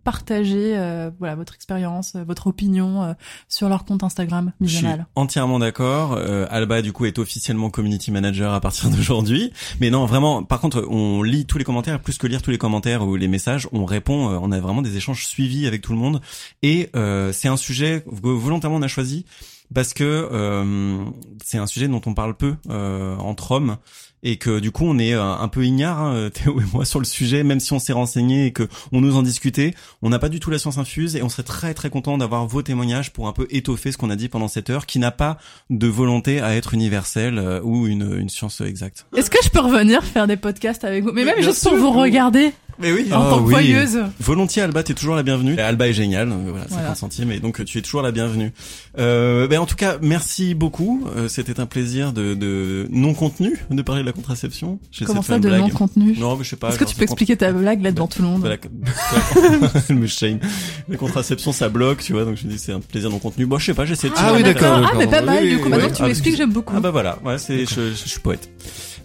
partager, euh, voilà, votre expérience, euh, votre opinion euh, sur leur compte Instagram Je suis entièrement d'accord. Euh, Alba, du coup, est officiellement community manager à partir d'aujourd'hui. Mais non, vraiment, par contre, on lit tous les commentaires, plus que lire tous les commentaires ou les messages, on répond, euh, on a vraiment des échanges suivis avec tout le monde. Et euh, c'est un sujet que volontairement on a choisi parce que euh, c'est un sujet dont on parle peu euh, entre hommes et que du coup on est euh, un peu ignare hein, Théo et moi sur le sujet même si on s'est renseigné et que on nous en discutait. On n'a pas du tout la science infuse et on serait très très content d'avoir vos témoignages pour un peu étoffer ce qu'on a dit pendant cette heure qui n'a pas de volonté à être universelle euh, ou une, une science exacte. Est-ce que je peux revenir faire des podcasts avec vous? Mais même bien juste pour vous regarder mais oui en Ah tant que. Volontiers Alba, t'es toujours la bienvenue. Et Alba est géniale, voilà, 50 Voilà. centimes, et donc tu es toujours la bienvenue. Euh, ben en tout cas, merci beaucoup. Euh, C'était un plaisir de, de non contenu de parler de la contraception. Comment ça, de blague. non-contenu Non, mais je sais pas. Est-ce que tu peux expliquer ta blague là devant tout le monde me shame. La contraception, ça bloque, tu vois, donc je me dis c'est un plaisir non contenu. Bon, je sais pas, j'essaie de Ah oui, d'accord, Ah, mais pas mal du coup. Maintenant que tu m'expliques, j'aime beaucoup. Ah bah voilà, ouais, c'est, je suis poète.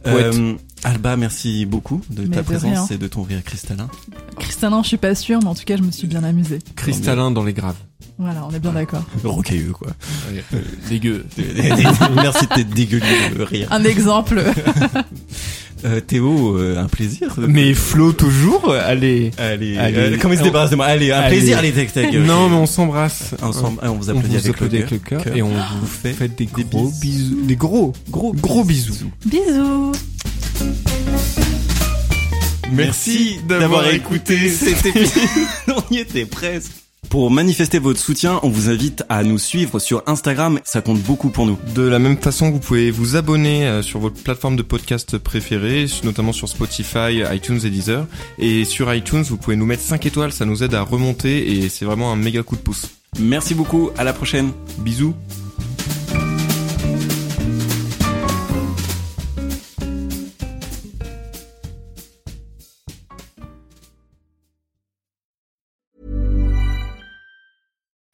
Euh, Alba, merci beaucoup de Mais ta de présence rien. et de ton rire cristallin. Cristallin, je suis pas sûre, mais en tout cas, je me suis bien amusée. Cristallin dans les graves. Voilà, on est bien d'accord. Rocailleux, quoi. Euh, dégueu. merci de t'être dégueulé de rire. Un exemple. Euh, Théo, euh, un plaisir. Mais Flo toujours, allez. Allez, Allez. euh, comment il se débarrasse de moi Allez, un Allez. plaisir, allez, tac, tac. Non, mais on s'embrasse. Ensemble, on vous On applaudit vous avec, applaudit le avec le cœur et on vous vous fait fait des des gros bisous. bisous. Des gros, gros, gros bisous. Bisous. Merci d'avoir écouté cet épisode. on y était presque. Pour manifester votre soutien, on vous invite à nous suivre sur Instagram. Ça compte beaucoup pour nous. De la même façon, vous pouvez vous abonner euh, sur votre plateforme de podcast préférée, notamment sur Spotify, iTunes et Deezer. Et sur iTunes, vous pouvez nous mettre 5 étoiles, ça nous aide à remonter et c'est vraiment un méga coup de pouce. Merci beaucoup. À la prochaine. Bisous.